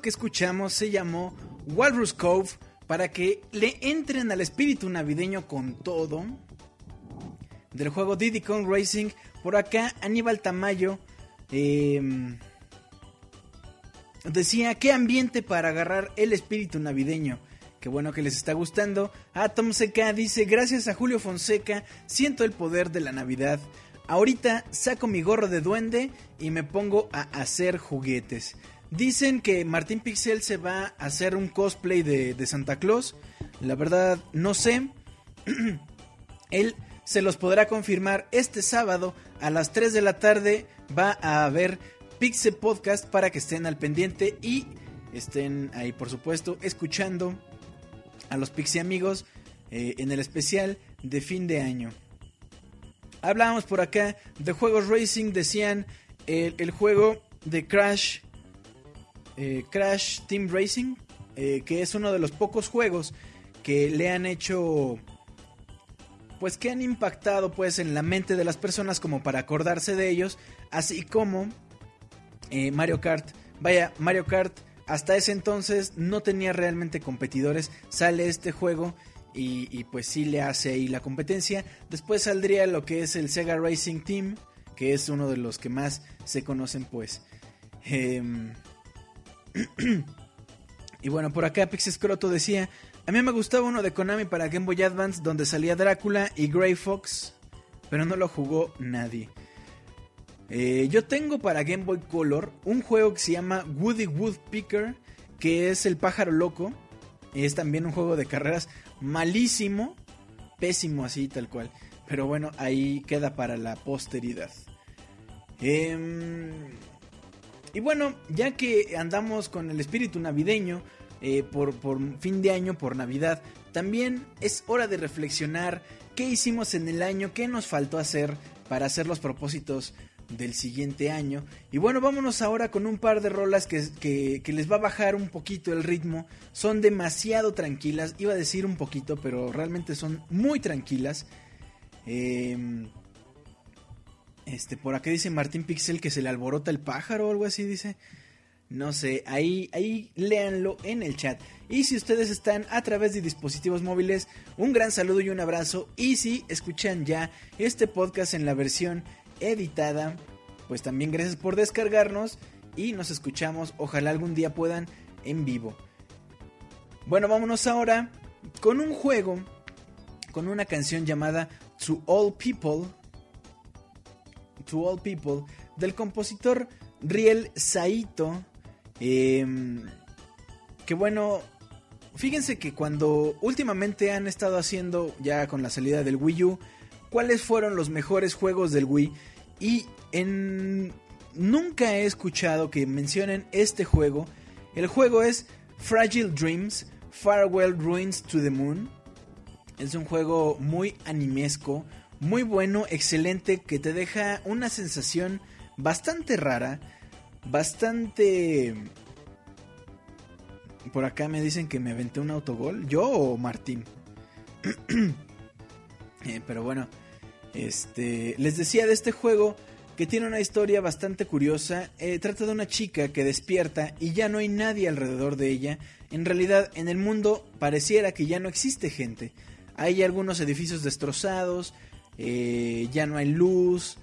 Que escuchamos se llamó Walrus Cove para que le entren al espíritu navideño con todo. Del juego Diddy Racing, por acá Aníbal Tamayo eh, decía, ¿qué ambiente para agarrar el espíritu navideño? Qué bueno que les está gustando. Atom CK dice, gracias a Julio Fonseca, siento el poder de la Navidad. Ahorita saco mi gorro de duende y me pongo a hacer juguetes. Dicen que Martín Pixel se va a hacer un cosplay de, de Santa Claus. La verdad, no sé. Él se los podrá confirmar este sábado a las 3 de la tarde. Va a haber Pixel Podcast para que estén al pendiente y estén ahí, por supuesto, escuchando a los Pixie amigos eh, en el especial de fin de año. Hablábamos por acá de juegos racing, decían el, el juego de Crash, eh, Crash Team Racing, eh, que es uno de los pocos juegos que le han hecho, pues que han impactado pues en la mente de las personas como para acordarse de ellos, así como eh, Mario Kart. Vaya, Mario Kart hasta ese entonces no tenía realmente competidores, sale este juego y, pues sí le hace ahí la competencia. Después saldría lo que es el Sega Racing Team, que es uno de los que más se conocen pues. Eh, y bueno, por acá Pixescroto decía, a mí me gustaba uno de Konami para Game Boy Advance donde salía Drácula y Grey Fox, pero no lo jugó nadie. Eh, yo tengo para Game Boy Color un juego que se llama Woody Woodpecker, que es el pájaro loco. Es también un juego de carreras malísimo, pésimo así tal cual. Pero bueno, ahí queda para la posteridad. Eh, y bueno, ya que andamos con el espíritu navideño, eh, por, por fin de año, por Navidad, también es hora de reflexionar qué hicimos en el año, qué nos faltó hacer para hacer los propósitos del siguiente año. Y bueno, vámonos ahora con un par de rolas que, que, que, les va a bajar un poquito el ritmo. Son demasiado tranquilas, iba a decir un poquito, pero realmente son muy tranquilas. Eh, este, por acá dice Martín Pixel que se le alborota el pájaro o algo así, dice. No sé, ahí, ahí léanlo en el chat. Y si ustedes están a través de dispositivos móviles, un gran saludo y un abrazo. Y si escuchan ya este podcast en la versión editada, pues también gracias por descargarnos y nos escuchamos. Ojalá algún día puedan en vivo. Bueno, vámonos ahora con un juego, con una canción llamada To All People. To All People, del compositor Riel Saito. Eh, que bueno, fíjense que cuando últimamente han estado haciendo, ya con la salida del Wii U, cuáles fueron los mejores juegos del Wii. Y en... nunca he escuchado que mencionen este juego. El juego es Fragile Dreams, Farewell Ruins to the Moon. Es un juego muy animesco, muy bueno, excelente, que te deja una sensación bastante rara, bastante... Por acá me dicen que me aventé un autogol. ¿Yo o Martín? eh, pero bueno, este, les decía de este juego que tiene una historia bastante curiosa. Eh, trata de una chica que despierta y ya no hay nadie alrededor de ella. En realidad, en el mundo pareciera que ya no existe gente. Hay algunos edificios destrozados, eh, ya no hay luz,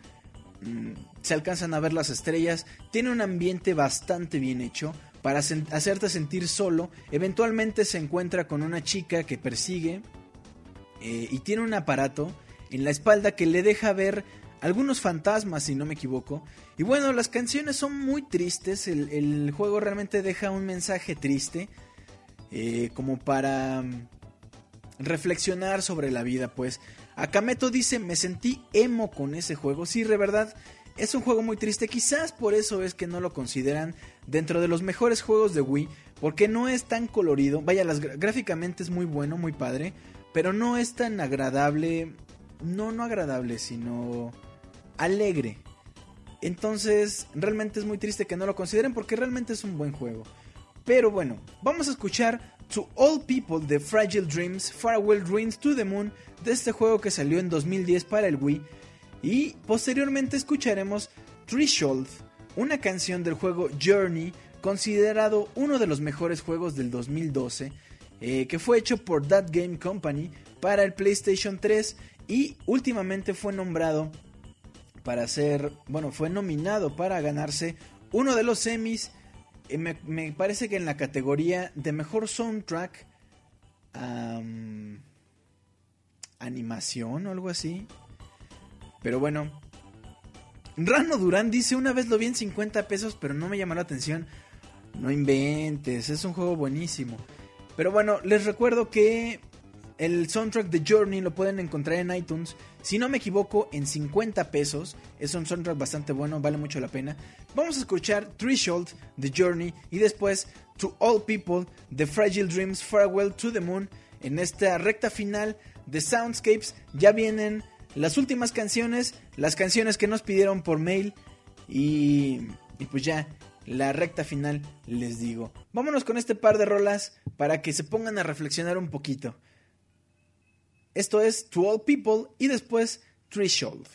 mmm, se alcanzan a ver las estrellas. Tiene un ambiente bastante bien hecho para hacerte sentir solo. Eventualmente se encuentra con una chica que persigue eh, y tiene un aparato en la espalda que le deja ver algunos fantasmas, si no me equivoco. Y bueno, las canciones son muy tristes, el, el juego realmente deja un mensaje triste, eh, como para mm, reflexionar sobre la vida, pues. Akameto dice, me sentí emo con ese juego, sí, de verdad. Es un juego muy triste, quizás por eso es que no lo consideran dentro de los mejores juegos de Wii, porque no es tan colorido, vaya, las, gráficamente es muy bueno, muy padre, pero no es tan agradable, no, no agradable, sino alegre. Entonces, realmente es muy triste que no lo consideren porque realmente es un buen juego. Pero bueno, vamos a escuchar To All People de Fragile Dreams, Farewell Dreams to the Moon, de este juego que salió en 2010 para el Wii. Y posteriormente escucharemos Threshold, una canción del juego Journey considerado uno de los mejores juegos del 2012, eh, que fue hecho por That Game Company para el PlayStation 3 y últimamente fue nombrado para ser, bueno, fue nominado para ganarse uno de los semis, me, parece que en la categoría de mejor soundtrack, animación o algo así. Pero bueno, Rano Durán dice, una vez lo vi en 50 pesos, pero no me llamó la atención. No inventes, es un juego buenísimo. Pero bueno, les recuerdo que el soundtrack de Journey lo pueden encontrar en iTunes. Si no me equivoco, en 50 pesos. Es un soundtrack bastante bueno, vale mucho la pena. Vamos a escuchar Threshold de Journey y después To All People de Fragile Dreams Farewell to the Moon. En esta recta final de Soundscapes ya vienen las últimas canciones, las canciones que nos pidieron por mail y, y pues ya la recta final les digo. Vámonos con este par de rolas para que se pongan a reflexionar un poquito. Esto es To All People y después Threshold.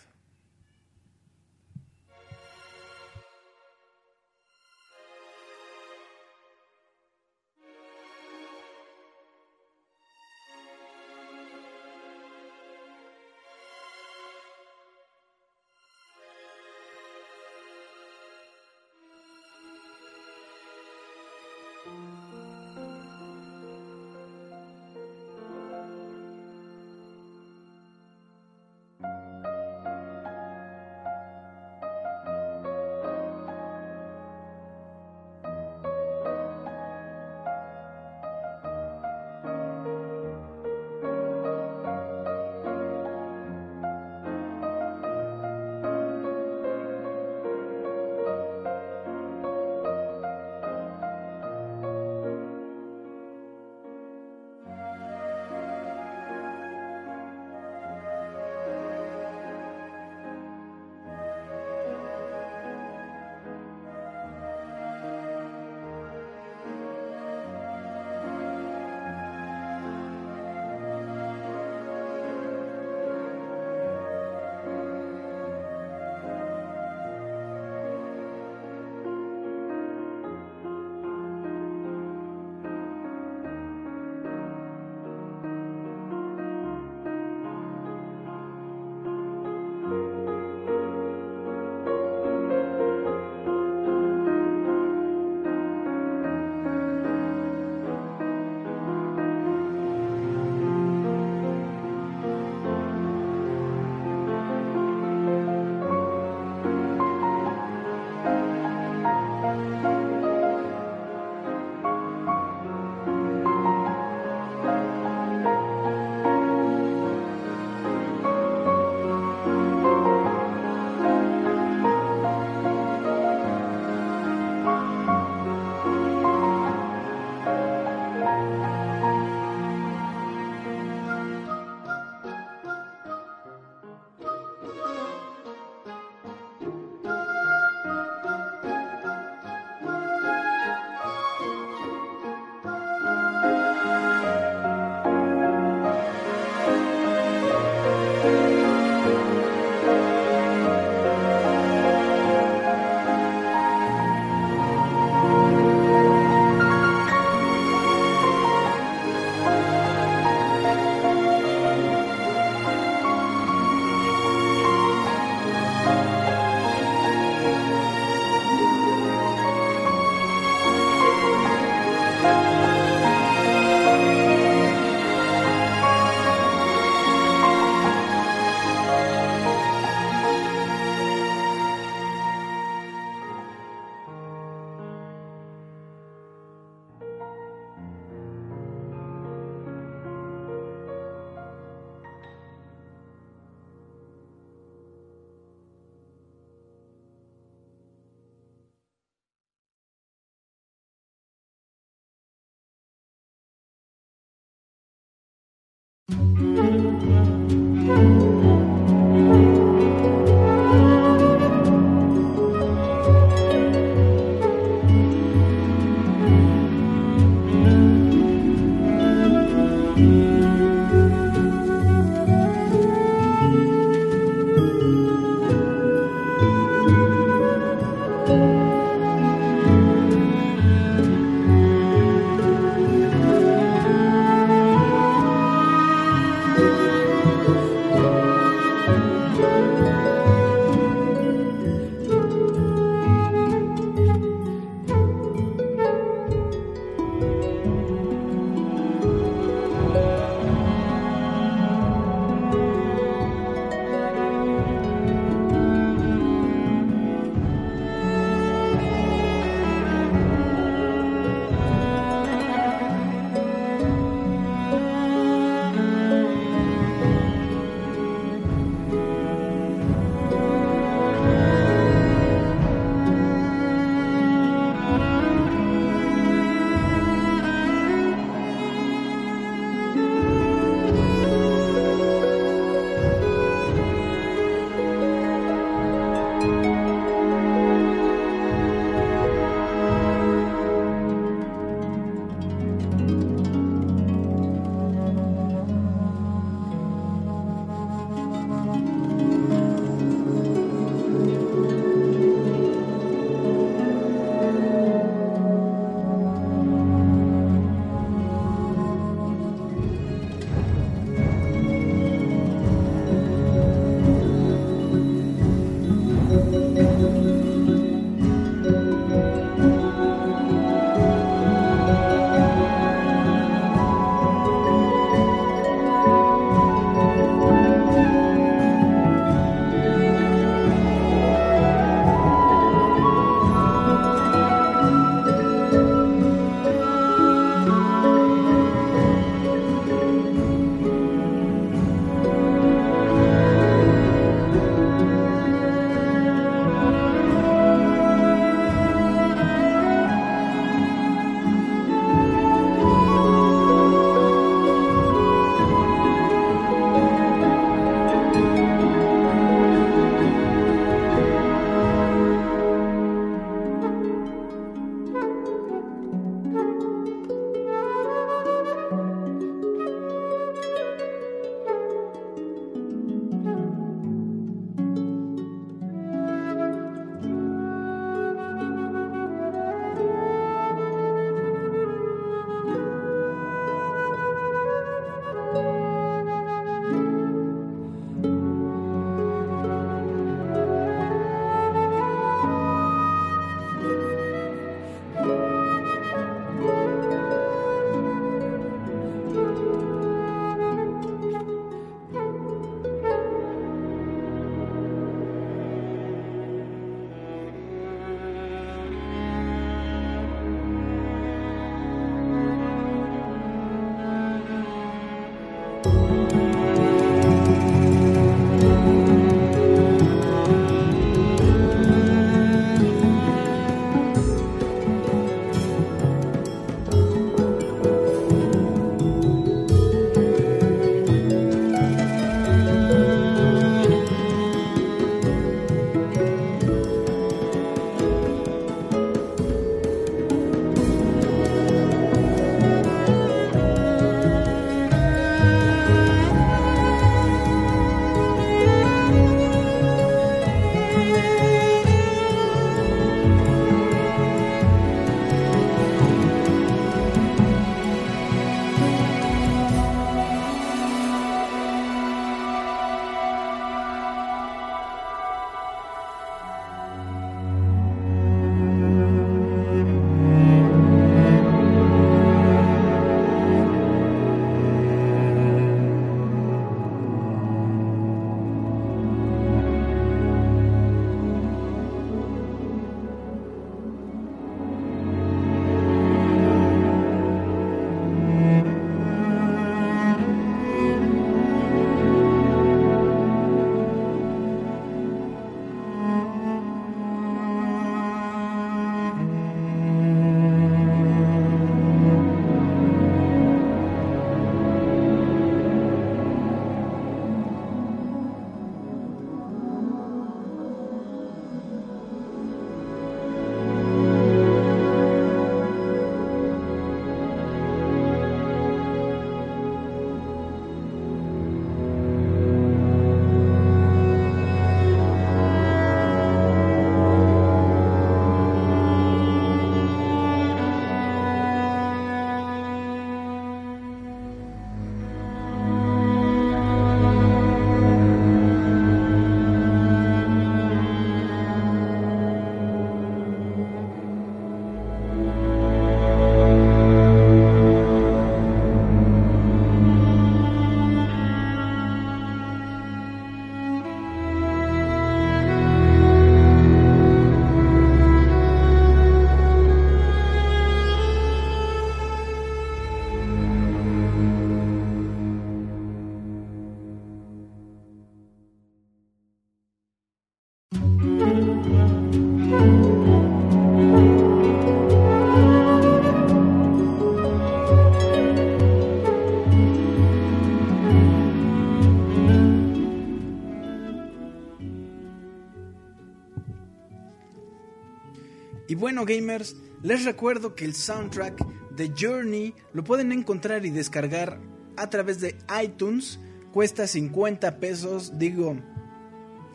Bueno, gamers, les recuerdo que el soundtrack de Journey lo pueden encontrar y descargar a través de iTunes. Cuesta 50 pesos, digo,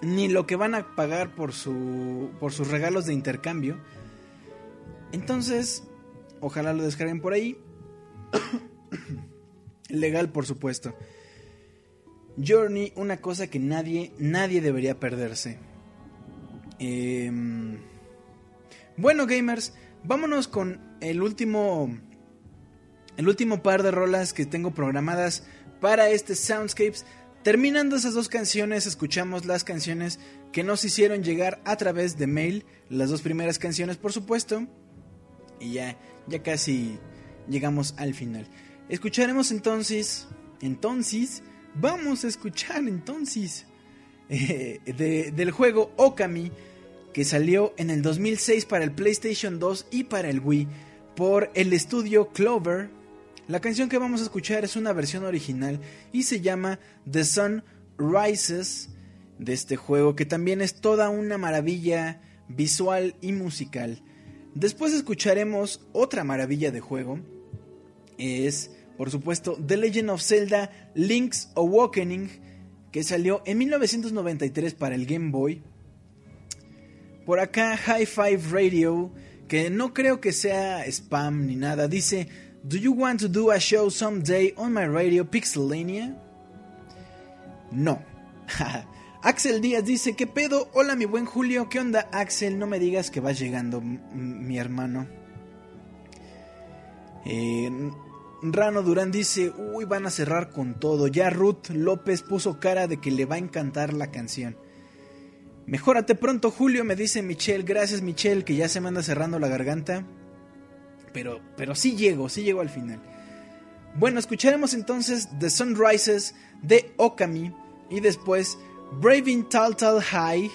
ni lo que van a pagar por, su, por sus regalos de intercambio. Entonces, ojalá lo descarguen por ahí. Legal, por supuesto. Journey, una cosa que nadie, nadie debería perderse. Em, bueno, gamers, vámonos con el último, el último par de rolas que tengo programadas para este Soundscapes. Terminando esas dos canciones, escuchamos las canciones que nos hicieron llegar a través de mail, las dos primeras canciones, por supuesto, y ya, ya casi llegamos al final. Escucharemos entonces, entonces, vamos a escuchar entonces eh, de- del juego Okami que salió en el 2006 para el PlayStation 2 y para el Wii por el estudio Clover. La canción que vamos a escuchar es una versión original y se llama The Sun Rises de este juego que también es toda una maravilla visual y musical. Después escucharemos otra maravilla de juego. Es, por supuesto, The Legend of Zelda Link's Awakening, que salió en 1993 para el Game Boy. Por acá, High Five Radio, que no creo que sea spam ni nada, dice: Do you want to do a show someday on my radio Pixelania? No. Axel Díaz dice, ¿qué pedo? Hola mi buen Julio, ¿qué onda Axel? No me digas que vas llegando, mi hermano. Eh, Rano Durán dice, uy, van a cerrar con todo. Ya Ruth López puso cara de que le va a encantar la canción. Mejórate pronto, Julio, me dice Michelle. Gracias, Michelle, que ya se me anda cerrando la garganta. Pero, pero sí llego, sí llego al final. Bueno, escucharemos entonces The Sunrises de Okami y después Braving Taltal High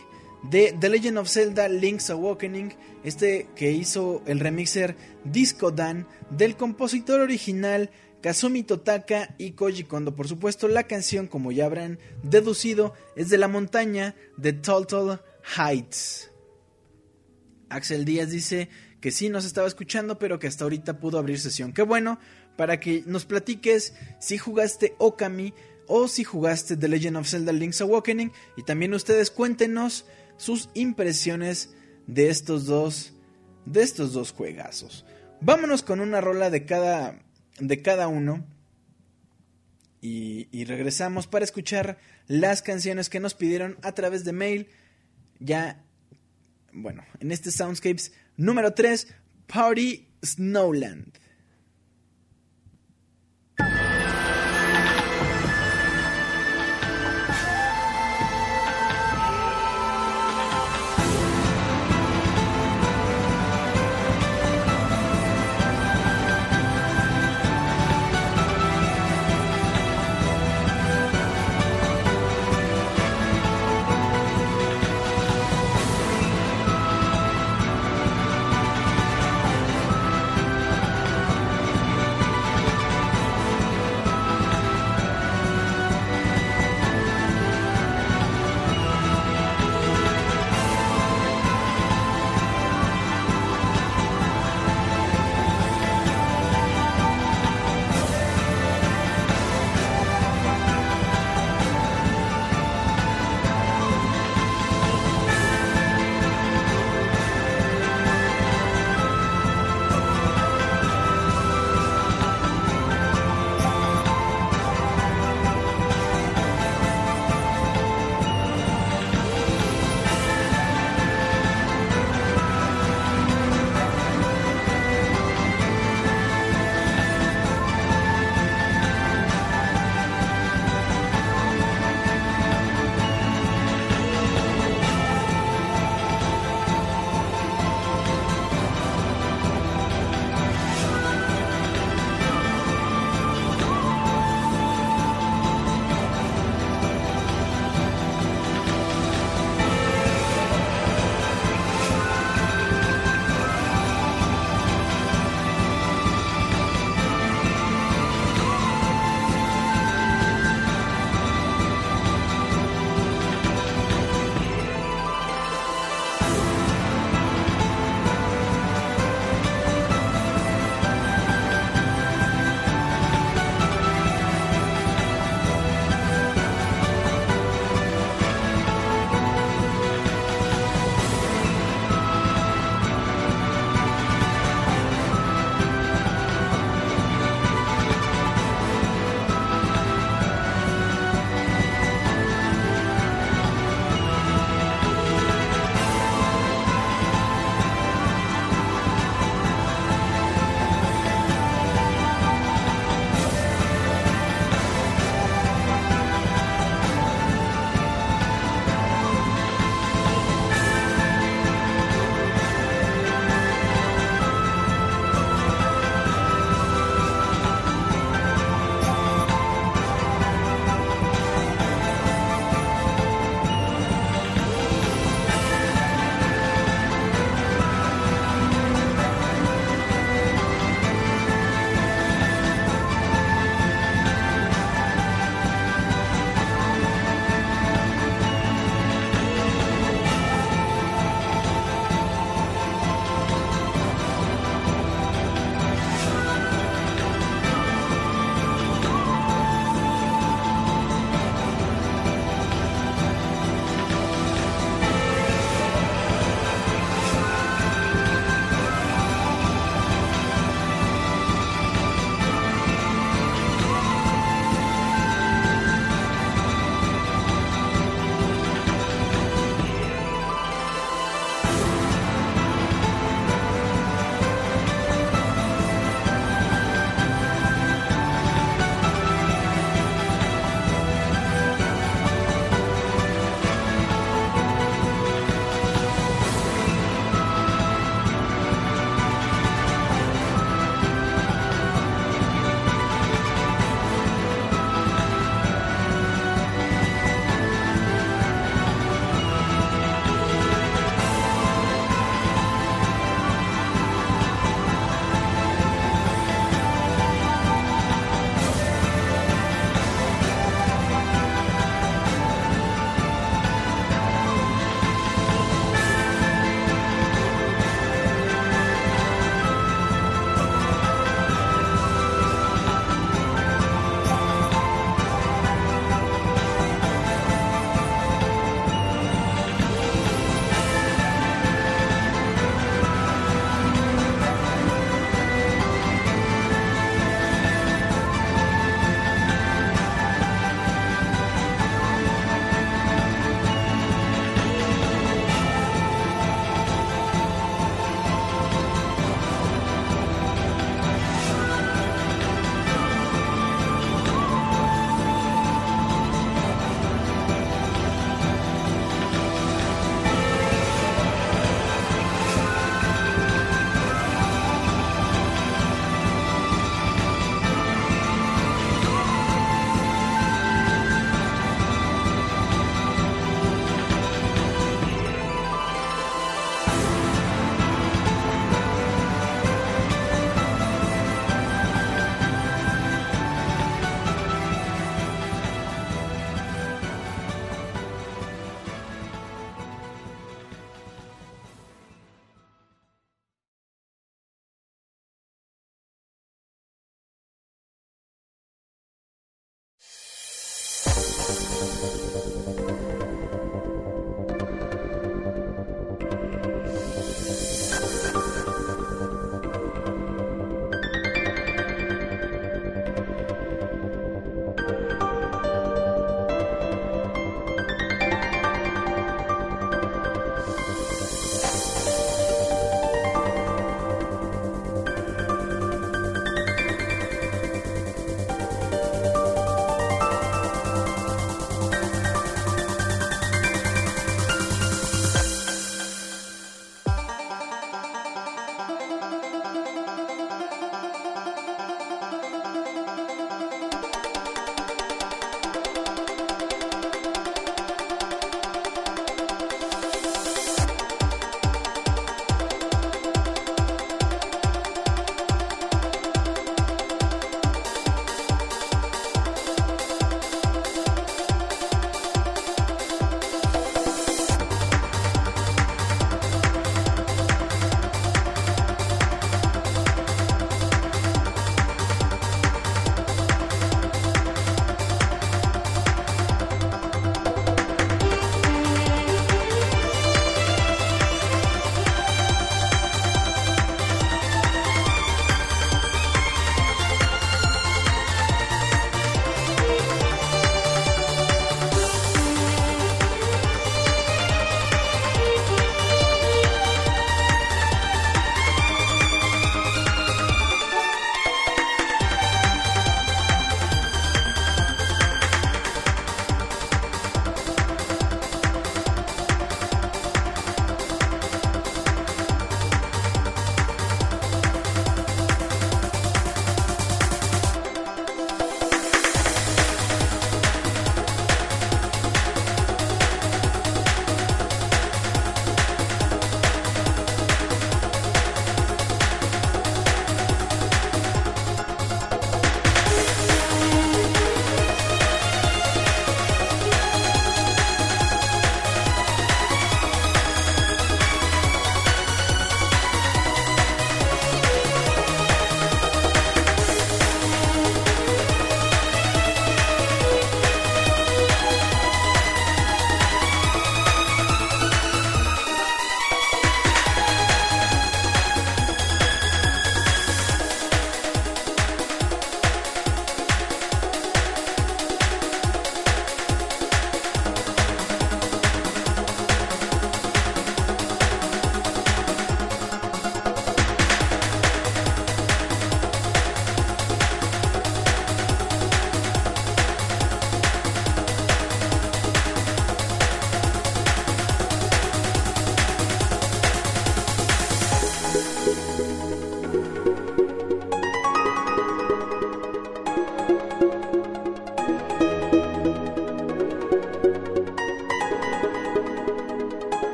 de The Legend of Zelda Link's Awakening, este que hizo el remixer Disco Dan del compositor original Kazumi Totaka y Koji Kondo. Por supuesto, la canción, como ya habrán deducido, es de la montaña de Taltal Heights. Axel Díaz dice que sí nos estaba escuchando, pero que hasta ahorita pudo abrir sesión. Qué bueno, para que nos platiques si jugaste Okami o si jugaste The Legend of Zelda Link's Awakening. Y también ustedes cuéntenos sus impresiones de estos dos, de estos dos juegazos. Vámonos con una rola de cada, de cada uno. Y, regresamos para escuchar las canciones que nos pidieron a través de mail. Ya bueno, en este Soundscapes número 3, Party Snowland.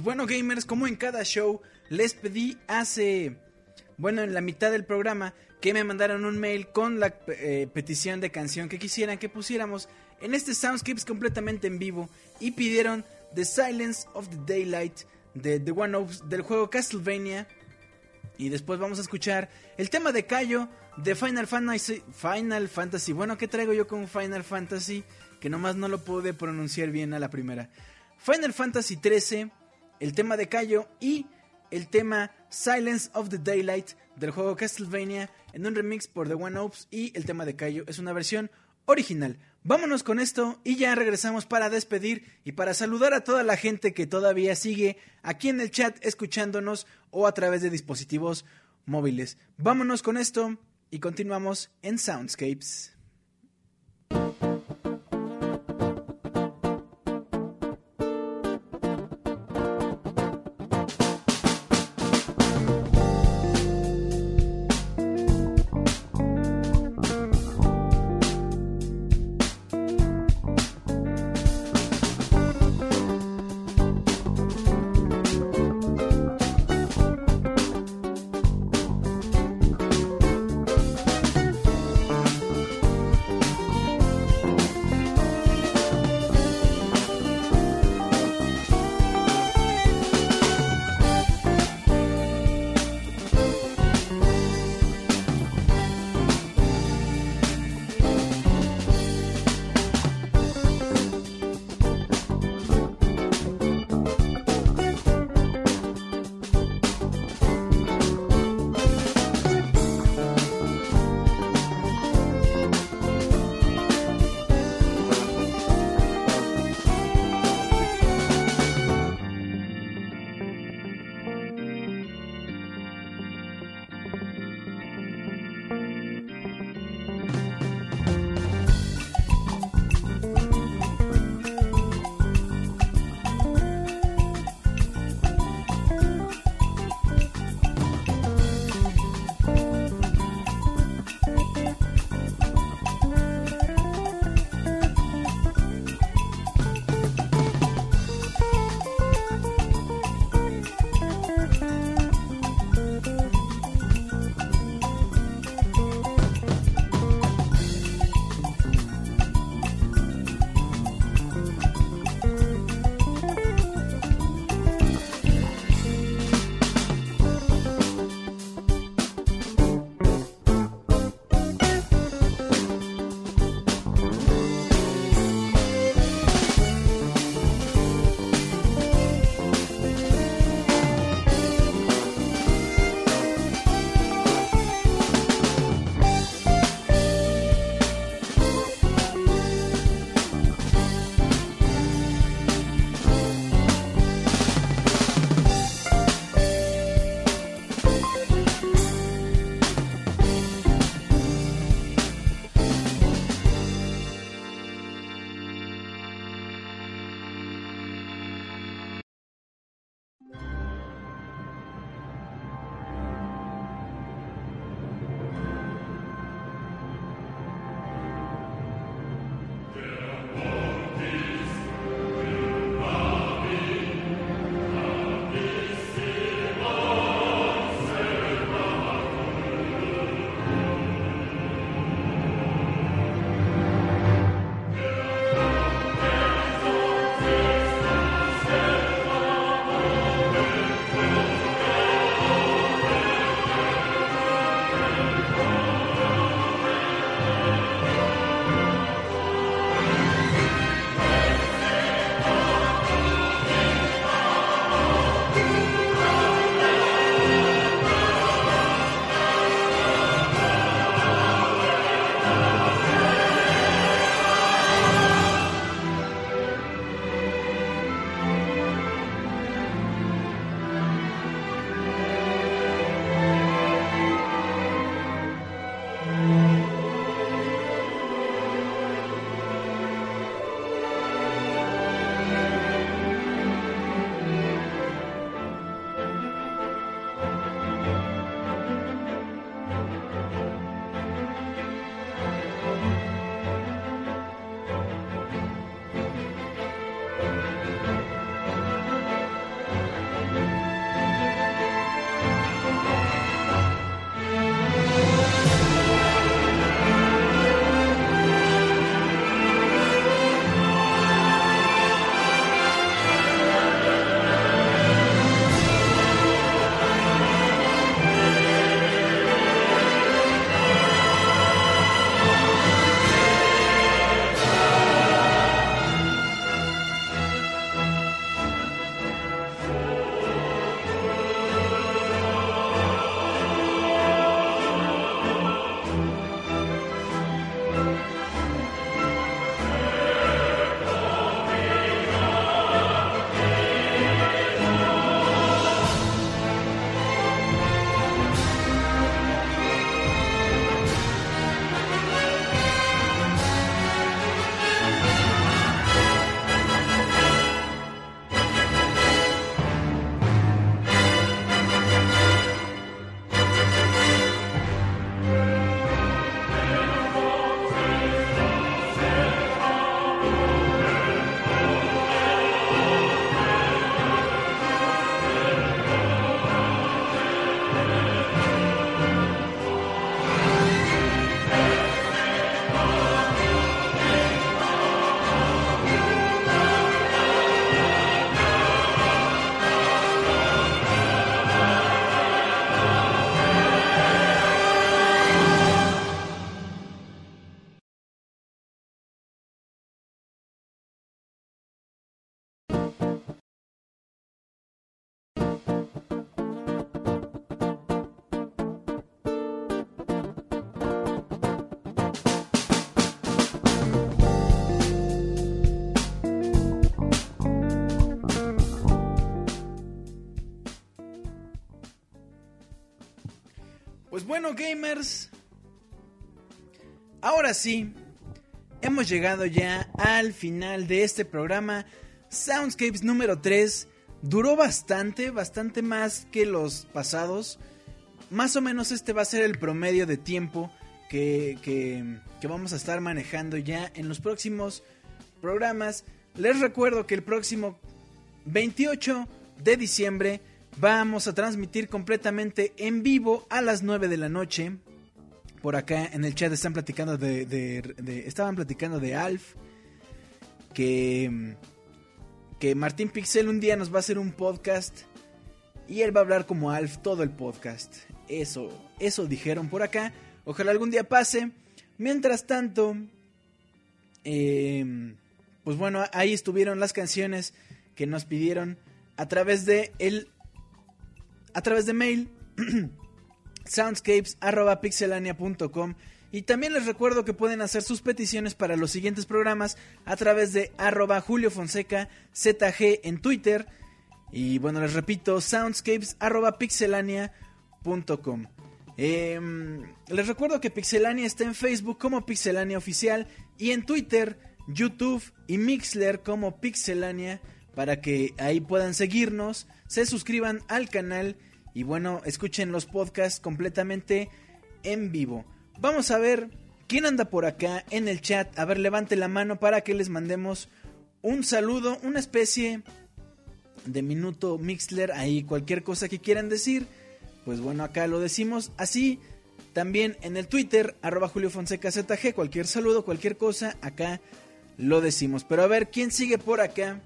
Pues bueno, gamers, como en cada show, les pedí hace, bueno, en la mitad del programa, que me mandaran un mail con la eh, petición de canción que quisieran que pusiéramos en este Soundscapes completamente en vivo y pidieron The Silence of the Daylight de The One Ops del juego Castlevania. Y después vamos a escuchar el tema de Cayo de Final Fantasy. Final Fantasy. Bueno, ¿qué traigo yo con Final Fantasy? Que nomás no lo pude pronunciar bien a la primera. Final Fantasy 13 el tema de Cayo y el tema Silence of the Daylight del juego Castlevania en un remix por The One Ops y el tema de Cayo es una versión original. Vámonos con esto y ya regresamos para despedir y para saludar a toda la gente que todavía sigue aquí en el chat escuchándonos o a través de dispositivos móviles. Vámonos con esto y continuamos en Soundscapes. Bueno, gamers, ahora sí, hemos llegado ya al final de este programa. Soundscapes número 3 duró bastante, bastante más que los pasados. Más o menos este va a ser el promedio de tiempo que, que, vamos a estar manejando ya en los próximos programas. Les recuerdo que el próximo 28 de diciembre vamos a transmitir completamente en vivo a las 9 de la noche. Por acá en el chat están platicando de, estaban platicando de Alf que que Martín Pixel un día nos va a hacer un podcast y él va a hablar como Alf todo el podcast. Eso, eso dijeron por acá. Ojalá algún día pase. Mientras tanto, eh, pues bueno, ahí estuvieron las canciones que nos pidieron a través de el a través de mail soundscapes@pixelania.com y también les recuerdo que pueden hacer sus peticiones para los siguientes programas a través de arroba ZG en Twitter. Y bueno les repito soundscapes@pixelania.com Em, les recuerdo que Pixelania está en Facebook como Pixelania Oficial y en Twitter, YouTube y Mixler como Pixelania para que ahí puedan seguirnos, se suscriban al canal y bueno, escuchen los podcasts completamente en vivo. Vamos a ver quién anda por acá en el chat. A ver, levante la mano para que les mandemos un saludo, una especie de minuto Mixler, ahí cualquier cosa que quieran decir pues bueno, acá lo decimos así. También en el Twitter, arroba Julio Fonseca ZG, cualquier saludo, cualquier cosa, acá lo decimos. Pero a ver, ¿quién sigue por acá?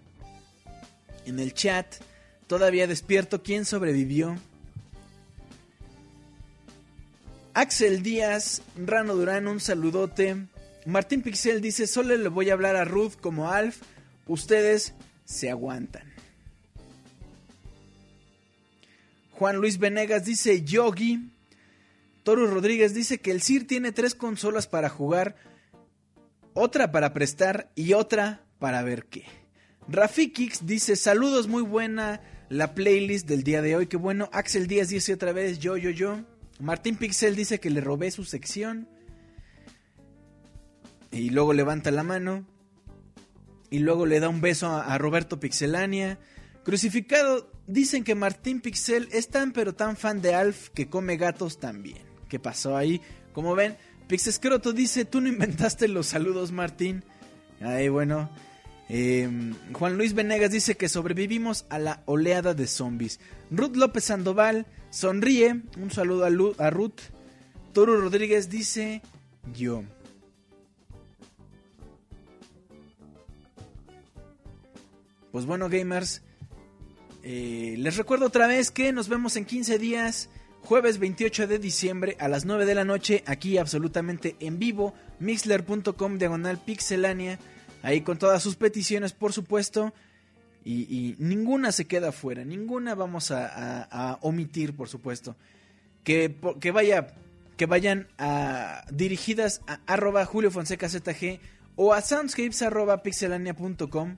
En el chat, todavía despierto, ¿quién sobrevivió? Axel Díaz, Rano Durán, un saludote. Martín Pixel dice, solo le voy a hablar a Ruth como Alf, ustedes se aguantan. Juan Luis Venegas dice Yogi. Toru Rodríguez dice que el CIR tiene tres consolas para jugar, otra para prestar y otra para ver qué. Rafikix dice saludos, muy buena la playlist del día de hoy, qué bueno. Axel Díaz dice otra vez yo, yo, yo. Martín Pixel dice que le robé su sección. Y luego levanta la mano. Y luego le da un beso a, a Roberto Pixelania. Crucificado, dicen que Martín Pixel es tan pero tan fan de Alf que come gatos también. ¿Qué pasó ahí? Como ven, Pixescroto dice, tú no inventaste los saludos, Martín. Ay, bueno. Eh, Juan Luis Venegas dice que sobrevivimos a la oleada de zombies. Ruth López Sandoval sonríe. Un saludo a, Ruth. Toro Rodríguez dice yo. Pues bueno, gamers. eh, les recuerdo otra vez que nos vemos en 15 días. Jueves 28 de diciembre a las 9 de la noche. Aquí absolutamente en vivo. Mixler.com diagonal pixelania. Ahí con todas sus peticiones, por supuesto. Y, ninguna se queda fuera. Ninguna vamos a, omitir, por supuesto. Que, que vaya. Que vayan a, dirigidas a arroba Julio Fonseca ZG o a soundscapes arroba pixelania.com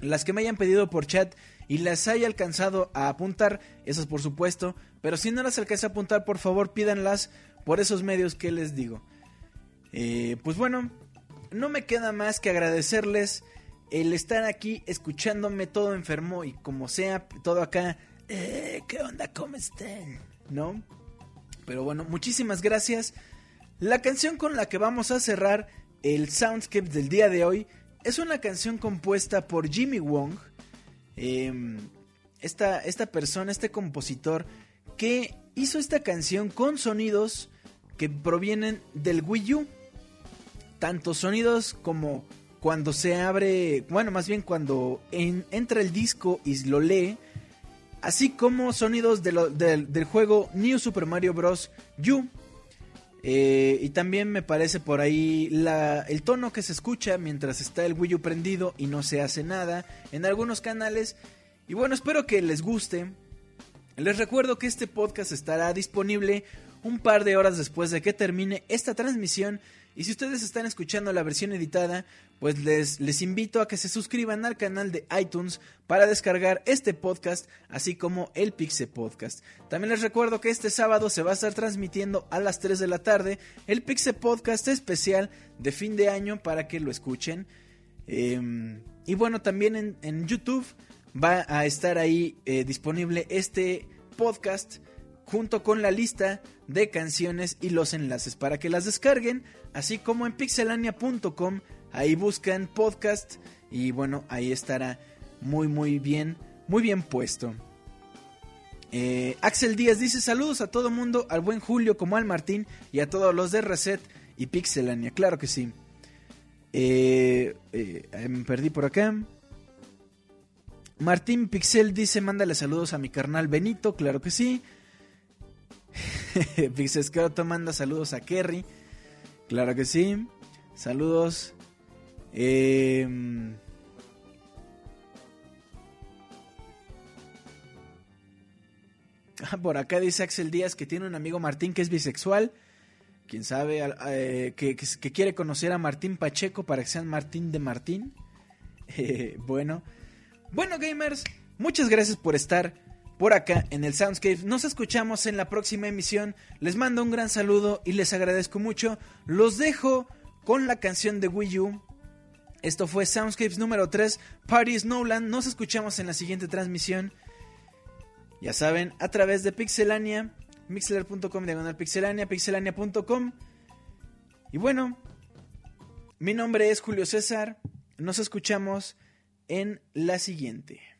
las que me hayan pedido por chat y las haya alcanzado a apuntar, esas por supuesto, pero si no las alcanza a apuntar, por favor pídanlas por esos medios que les digo. Eh, pues bueno, no me queda más que agradecerles el estar aquí escuchándome todo enfermo y como sea, todo acá, eh, ¿qué onda? ¿Cómo están? ¿No? Pero bueno, muchísimas gracias. La canción con la que vamos a cerrar el Soundscape del día de hoy es una canción compuesta por Jimmy Wong. eh, esta, esta persona, este compositor, que hizo esta canción con sonidos que provienen del Wii U. Tanto sonidos como cuando se abre, bueno, más bien cuando en- entra el disco y lo lee, así como sonidos del juego New Super Mario Bros. U. Eh, y también me parece por ahí la- el tono que se escucha mientras está el Wii U prendido y no se hace nada en algunos canales. Y bueno, espero que les guste. Les recuerdo que este podcast estará disponible un par de horas después de que termine esta transmisión Y si ustedes están escuchando la versión editada, pues les, invito a que se suscriban al canal de iTunes para descargar este podcast, así como el Pixe Podcast. También les recuerdo que este sábado se va a estar transmitiendo a las 3 de la tarde el Pixe Podcast especial de fin de año para que lo escuchen. Eh, y bueno, también en, en, YouTube va a estar ahí eh, disponible este podcast junto con la lista de canciones y los enlaces para que las descarguen, así como en pixelania.com, ahí buscan podcast y bueno, ahí estará muy muy bien, muy bien puesto. Eh, Axel Díaz dice saludos a todo mundo, al buen Julio como al Martín y a todos los de Reset y Pixelania, claro que sí. Eh, eh, me perdí por acá. Martín Pixel dice, mándale saludos a mi carnal Benito, claro que sí. Pixescroto manda saludos a Kerry, claro que sí. Saludos. Eh, por acá dice Axel Díaz que tiene un amigo Martín que es bisexual. Quién sabe, eh, que, quiere conocer a Martín Pacheco para que sean Martín de Martín. Eh, bueno, bueno, gamers, muchas gracias por estar por acá en el Soundscape. Nos escuchamos en la próxima emisión. Les mando un gran saludo y les agradezco mucho. Los dejo con la canción de Wii U. Esto fue Soundscapes número 3, Party Snowland. Nos escuchamos en la siguiente transmisión. Ya saben, a través de Pixelania, mixler.com diagonal pixelania, pixelania.com. Y bueno, mi nombre es Julio César. Nos escuchamos en la siguiente.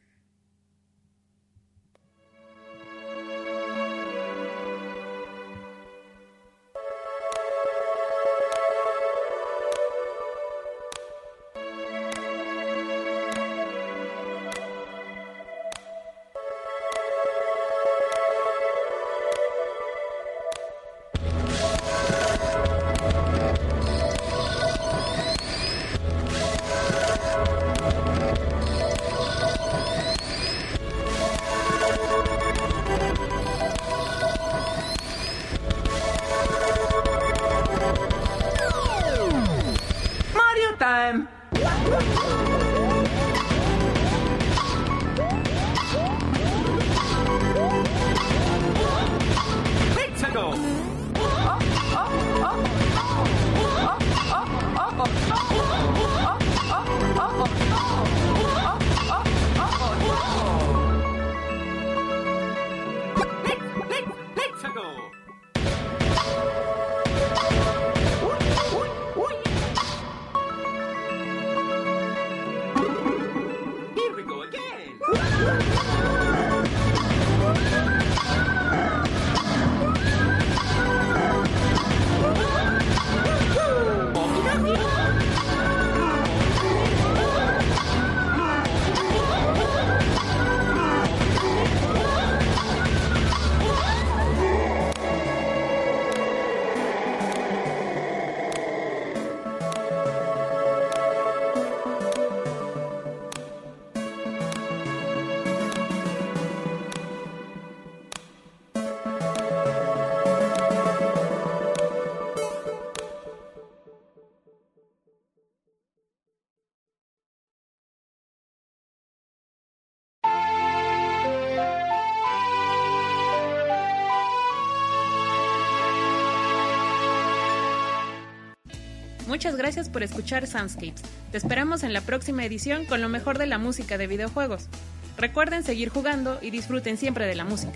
Muchas gracias por escuchar Soundscapes. Te esperamos en la próxima edición con lo mejor de la música de videojuegos. Recuerden seguir jugando y disfruten siempre de la música.